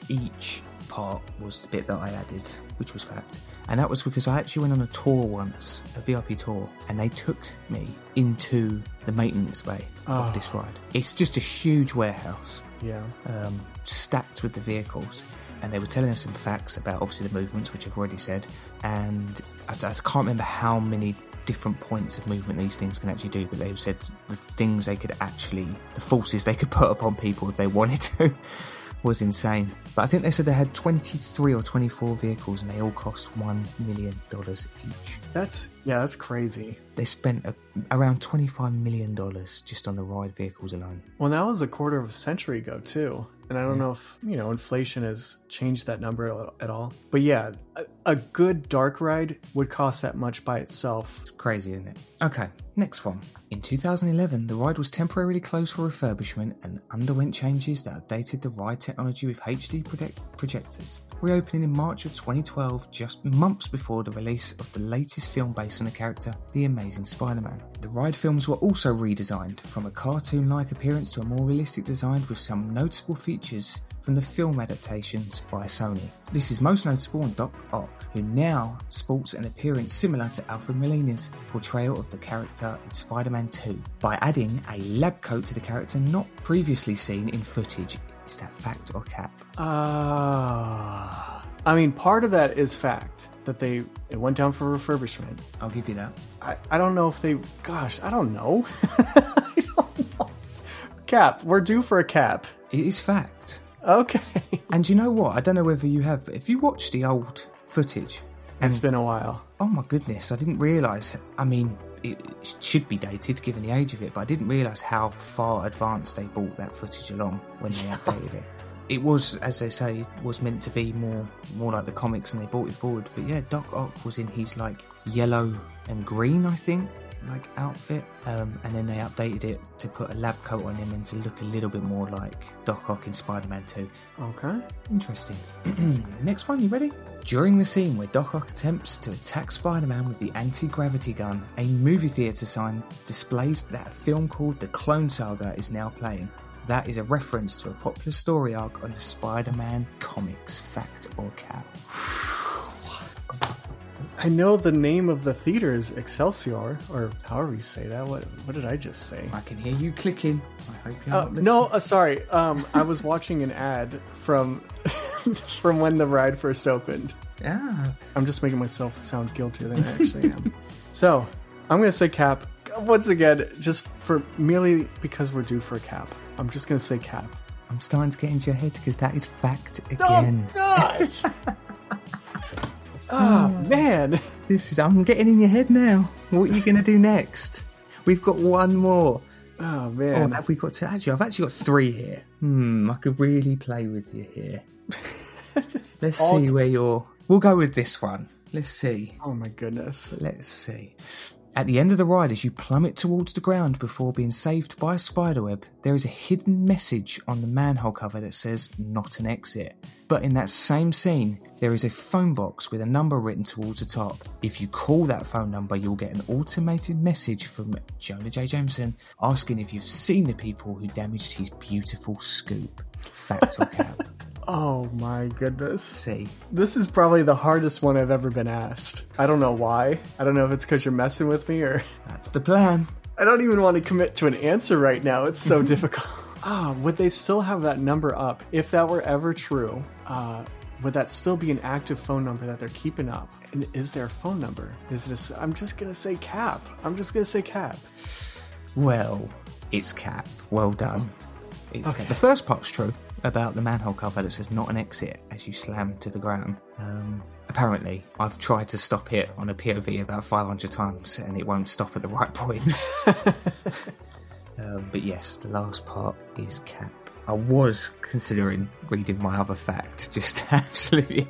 each part was the bit that I added, which was fact. And that was because I actually went on a tour once, a VIP tour, and they took me into the maintenance bay of this ride. It's just a huge warehouse Yeah. um, stacked with the vehicles. And they were telling us some facts about obviously the movements, which I've already said. And I, I can't remember how many different points of movement these things can actually do, but they said the things they could actually, the forces they could put upon people if they wanted to, *laughs* was insane. But I think they said they had 23 or 24 vehicles and they all cost $1 million each. That's yeah, that's crazy. They spent a, around $25 million just on the ride vehicles alone. Well, that was a quarter of a century ago too, and I don't know if you know inflation has changed that number at all. But yeah, a, a good dark ride would cost that much by itself. Crazy, isn't it? Okay, next one. In 2011, the ride was temporarily closed for refurbishment and underwent changes that updated the ride technology with HD project- projectors. Reopening in March of 2012, just months before the release of the latest film based on the character, The Amazing Spider Man. The ride films were also redesigned, from a cartoon like appearance to a more realistic design with some noticeable features from the film adaptations by Sony. This is most notable on Doc Ock, who now sports an appearance similar to Alfred Molina's portrayal of the character in Spider Man 2 by adding a lab coat to the character not previously seen in footage. Is that fact or cap? Uh, I mean, part of that is fact that they it went down for refurbishment. I'll give you that. I, I don't know if they. Gosh, I don't know. *laughs* I don't know. Cap, we're due for a cap. It is fact. Okay, And you know what? I don't know whether you have, but if you watch the old footage, it's been a while. Oh my goodness, I didn't realise. I mean, it should be dated given the age of it, but I didn't realise how far advanced they brought that footage along when they updated it. *laughs* It was, as they say, was meant to be more more like the comics and they brought it forward. But yeah, Doc Ock was in his like yellow and green, I think, like outfit. Um, and then they updated it to put a lab coat on him and to look a little bit more like Doc Ock in Spider Man 2. Okay. Interesting. *clears throat* Next one, you ready? During the scene where Doc Ock attempts to attack Spider Man with the anti gravity gun, a movie theatre sign displays that a film called The Clone Saga is now playing. That is a reference to a popular story arc on the Spider Man comics, fact or cap. *sighs* I know the name of the theater is Excelsior, or however you say that. What what did I just say? I can hear you clicking. I hope you're Uh, not no, uh, sorry. Um, I was watching an ad from *laughs* from when the ride first opened. Yeah. I'm just making myself sound guiltier than I actually am. *laughs* so I'm gonna say cap once again, just for merely because we're due for a cap. I'm just gonna say cap. I'm starting to get into your head because that is fact again. Oh *laughs* oh man! This is. I'm getting in your head now. What are you going to do next? We've got one more. Oh man! Oh, man! have we got to? Actually, I've actually got three here. Hmm, I could really play with you here. *laughs* Let's all- see where you're. We'll go with this one. Let's see. oh my goodness! Let's see. At the end of the ride, as you plummet towards the ground before being saved by a spiderweb, there is a hidden message on the manhole cover that says not an exit. But in that same scene, there is a phone box with a number written towards the top. If you call that phone number, you'll get an automated message from Jonah J. Jameson asking if you've seen the people who damaged his beautiful scoop. Fact or cap? *laughs* Oh my goodness. See, This is probably the hardest one I've ever been asked. I don't know why. I don't know if it's because you're messing with me or. *laughs* that's the plan. I don't even want to commit to an answer right now. It's so *laughs* difficult. Ah, would they still have that number up? If that were ever true, uh, would that still be an active phone number that they're keeping up? And is there a phone number? Is it a s I'm just gonna say cap. I'm just gonna say cap. Well, it's cap. Well done. It's Okay. cap. The first part's true about the manhole cover that says not an exit as you slam to the ground. Um, apparently, I've tried to stop it on a POV about 500 times and it won't stop at the right point. *laughs* *laughs* um, but yes, the last part is cap. I was considering reading my other fact, just *laughs* absolutely.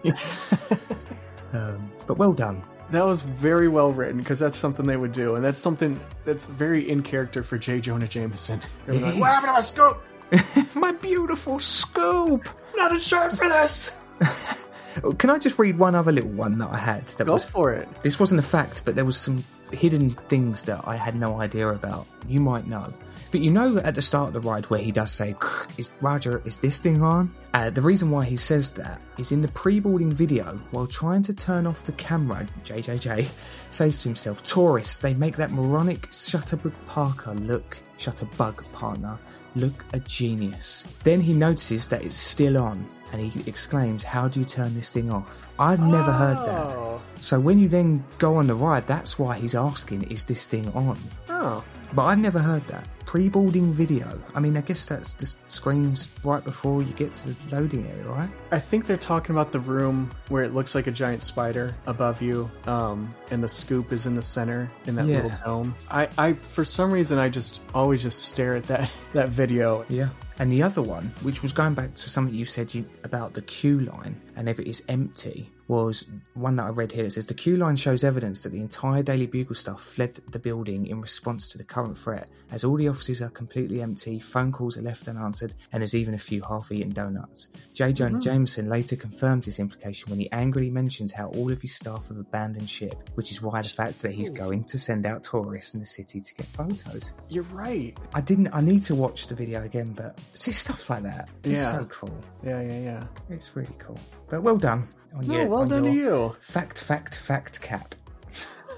um, but well done. That was very well written because that's something they would do, and that's something that's very in character for J. Jonah Jameson. Like, what happened to my scope? *laughs* My beautiful scoop! I'm not insured for this. *laughs* Oh, Can I just read one other little one that I had? That Go was for it. this wasn't a fact, but there was some hidden things that I had no idea about. You might know, but you know at the start of the ride where he does say, "Is Roger, is this thing on?" Uh, the reason why he says that is in the pre-boarding video while trying to turn off the camera. JJJ says to himself, "Tourists, they make that moronic Shutterbug Parker look Shutterbug partner look a genius." Then he notices that it's still on. And he exclaims, How do you turn this thing off? I've never heard that. Oh. So when you then go on the ride, that's why he's asking, is this thing on? Oh. But I've never heard that. Pre boarding video. I mean, I guess that's the screens right before you get to the loading area, right? I think they're talking about the room where it looks like a giant spider above you, um, and the scoop is in the center in that Yeah. little dome. I, I, for some reason, I just always just stare at that *laughs* that video. Yeah. And the other one, which was going back to something you said you, about the queue line and if it is empty, was one that I read here that says the queue line shows evidence that the entire Daily Bugle staff fled the building in response to the current threat, as all the offices are completely empty, phone calls are left unanswered, and there's even a few half eaten donuts. J. Jonah mm-hmm. Jameson later confirms this implication when he angrily mentions how all of his staff have abandoned ship, which is why the fact that he's going to send out tourists in the city to get photos. You're right. I didn't. I need to watch the video again, but see stuff like that. It's Yeah. so cool. Yeah, yeah, yeah. It's really cool. But well done. On No, your, well on done to you. Fact, fact, fact cap.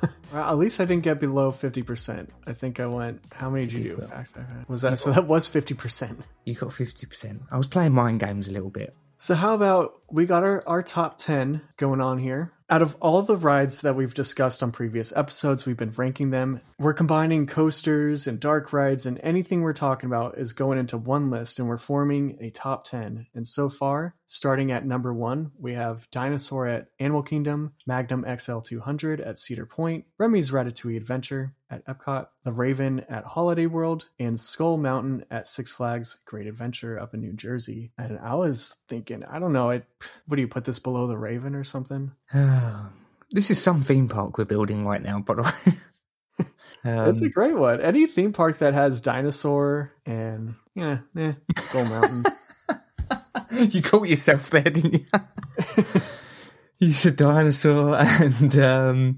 *laughs* Well, at least I didn't get below fifty percent. I think I went. How many did you do? well. Fact, fact, fact. Was that so? That was fifty percent. You got fifty percent. I was playing mind games a little bit. So how about we got our, our top 10 going on here. Out of all the rides that we've discussed on previous episodes, we've been ranking them. We're combining coasters and dark rides and anything we're talking about is going into one list and we're forming a top 10. And so far, starting at number 1, we have Dinosaur at Animal Kingdom, Magnum XL200 at Cedar Point, Remy's Ratatouille Adventure at Epcot, The Raven at Holiday World, and Skull Mountain at Six Flags Great Adventure up in New Jersey. And I was thinking, I don't know, it, what do you put this below The Raven or something? *sighs* this is some theme park we're building right now, by the way. *laughs* It's a um, great one. Any theme park that has dinosaur and yeah, eh, Skull Mountain. *laughs* you caught yourself there, didn't you? *laughs* you said dinosaur and um,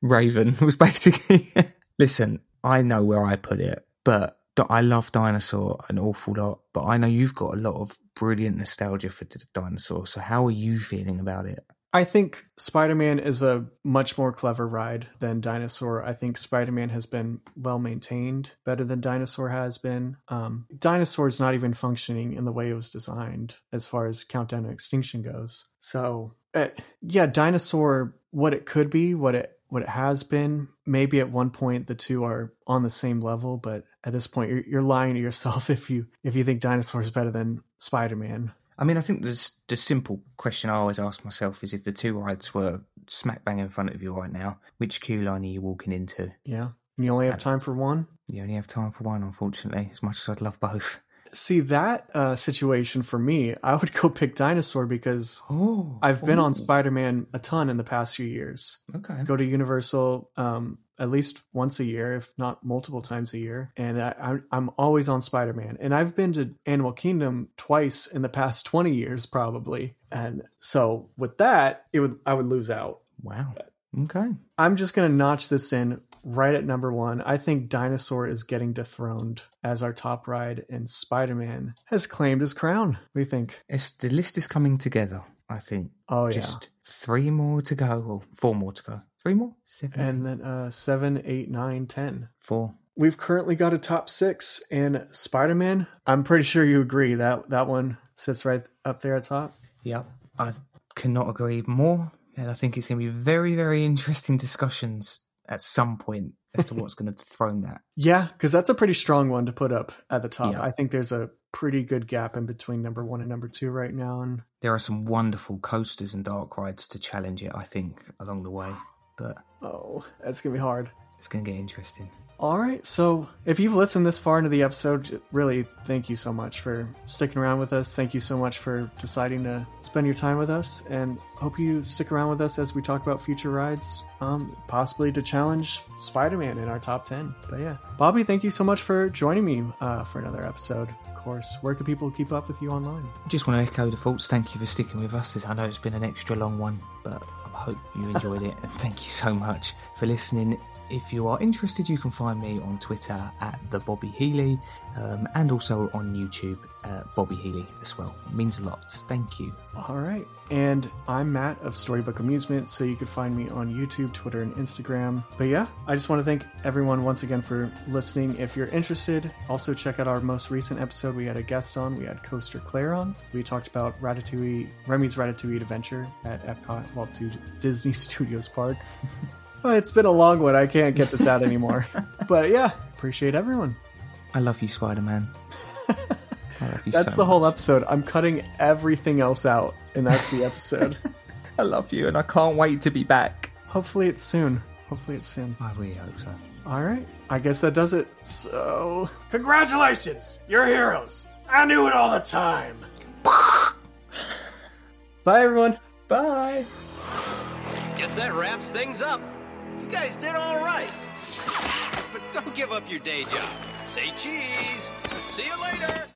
raven was basically. Listen, I know where I put it, but I love dinosaur an awful lot. But I know you've got a lot of brilliant nostalgia for d- dinosaur. So how are you feeling about it? I think Spider Man is a much more clever ride than Dinosaur. I think Spider Man has been well maintained, better than Dinosaur has been. Um, Dinosaur is not even functioning in the way it was designed as far as Countdown to Extinction goes. So, uh, yeah, Dinosaur, what it could be, what it what it has been. Maybe at one point the two are on the same level, but at this point you're, you're lying to yourself *laughs* if you if you think Dinosaur is better than Spider Man. I mean, I think the the simple question I always ask myself is if the two rides were smack bang in front of you right now, which queue line are you walking into? Yeah, and you only have time for one. You only have time for one, unfortunately, as much as I'd love both. see that uh, situation for me, I would *laughs* go pick Dinosaur because Oh, I've been on Spider Man a ton in the past few years. Okay. Go to Universal um, at least once a year, if not multiple times a year, and I, I'm I'm always on Spider Man. And I've been to Animal Kingdom twice in the past *laughs* twenty years, probably. And so with that, it would I would lose out. Wow. Okay. I'm just gonna notch this in right at number one. I think Dinosaur is getting dethroned as our top ride, and Spider Man has claimed his crown. What do you think? It's, the list is coming together, I think. Oh yeah. Just three more to go, or four more to go. Three more? Seven? and then uh, seven, eight, nine, ten. four. We've currently got a top six, and Spider Man. I'm pretty sure you agree that that one sits right up there at top. Yep. I cannot agree more. And I think it's going to be very, very interesting discussions at some point as to what's *laughs* going to dethrone that. Yeah, because that's a pretty strong one to put up at the top. Yeah. I think there's a pretty good gap in between number one and number two right now, and There are some wonderful coasters and dark rides to challenge it, I think, along the way. But oh, that's gonna be hard. it's to get interesting. All right. So if you've listened this far into the episode, really thank you so much for sticking around with us. Thank you so much for deciding to spend your time with us, and hope you stick around with us as we talk about future rides, um, possibly to challenge Spider-Man in our top ten. But yeah, Bobby, thank you so much for joining me uh, for another episode. Of course, where can people keep up with you online? Just want to echo the thoughts. Thank you for sticking with us. I know it's been an extra long one, but hope you enjoyed it. And *laughs* thank you so much for listening. If you are interested, you can find me on Twitter at the Bobby Healy, um, and also on YouTube, uh, Bobby Healy as well. It means a lot. Thank you. All right. And I'm Matt of Storybook Amusement, so you can find me on YouTube, Twitter, and Instagram. But yeah, I just want to thank everyone once again for listening. If you're interested, also check out our most recent episode. We had a guest on, we had Coaster Claire on. We talked about Ratatouille, Remy's Ratatouille Adventure at Epcot, well, to Disney *laughs* Studios Park. *laughs* but it's been a long one. I can't get this out anymore. *laughs* but yeah, appreciate everyone. I love you, Spider Man. I love you That's so the whole much. episode. I'm cutting everything else out, and that's the episode. *laughs* I love you, and I can't wait to be back. Hopefully it's soon. Hopefully it's soon. I really hope so. All right. I guess that does it. So, congratulations. You're heroes. I knew it all the time. *laughs* Bye, everyone. Bye. Guess that wraps things up. You guys did all right. But don't give up your day job. Say cheese. See you later.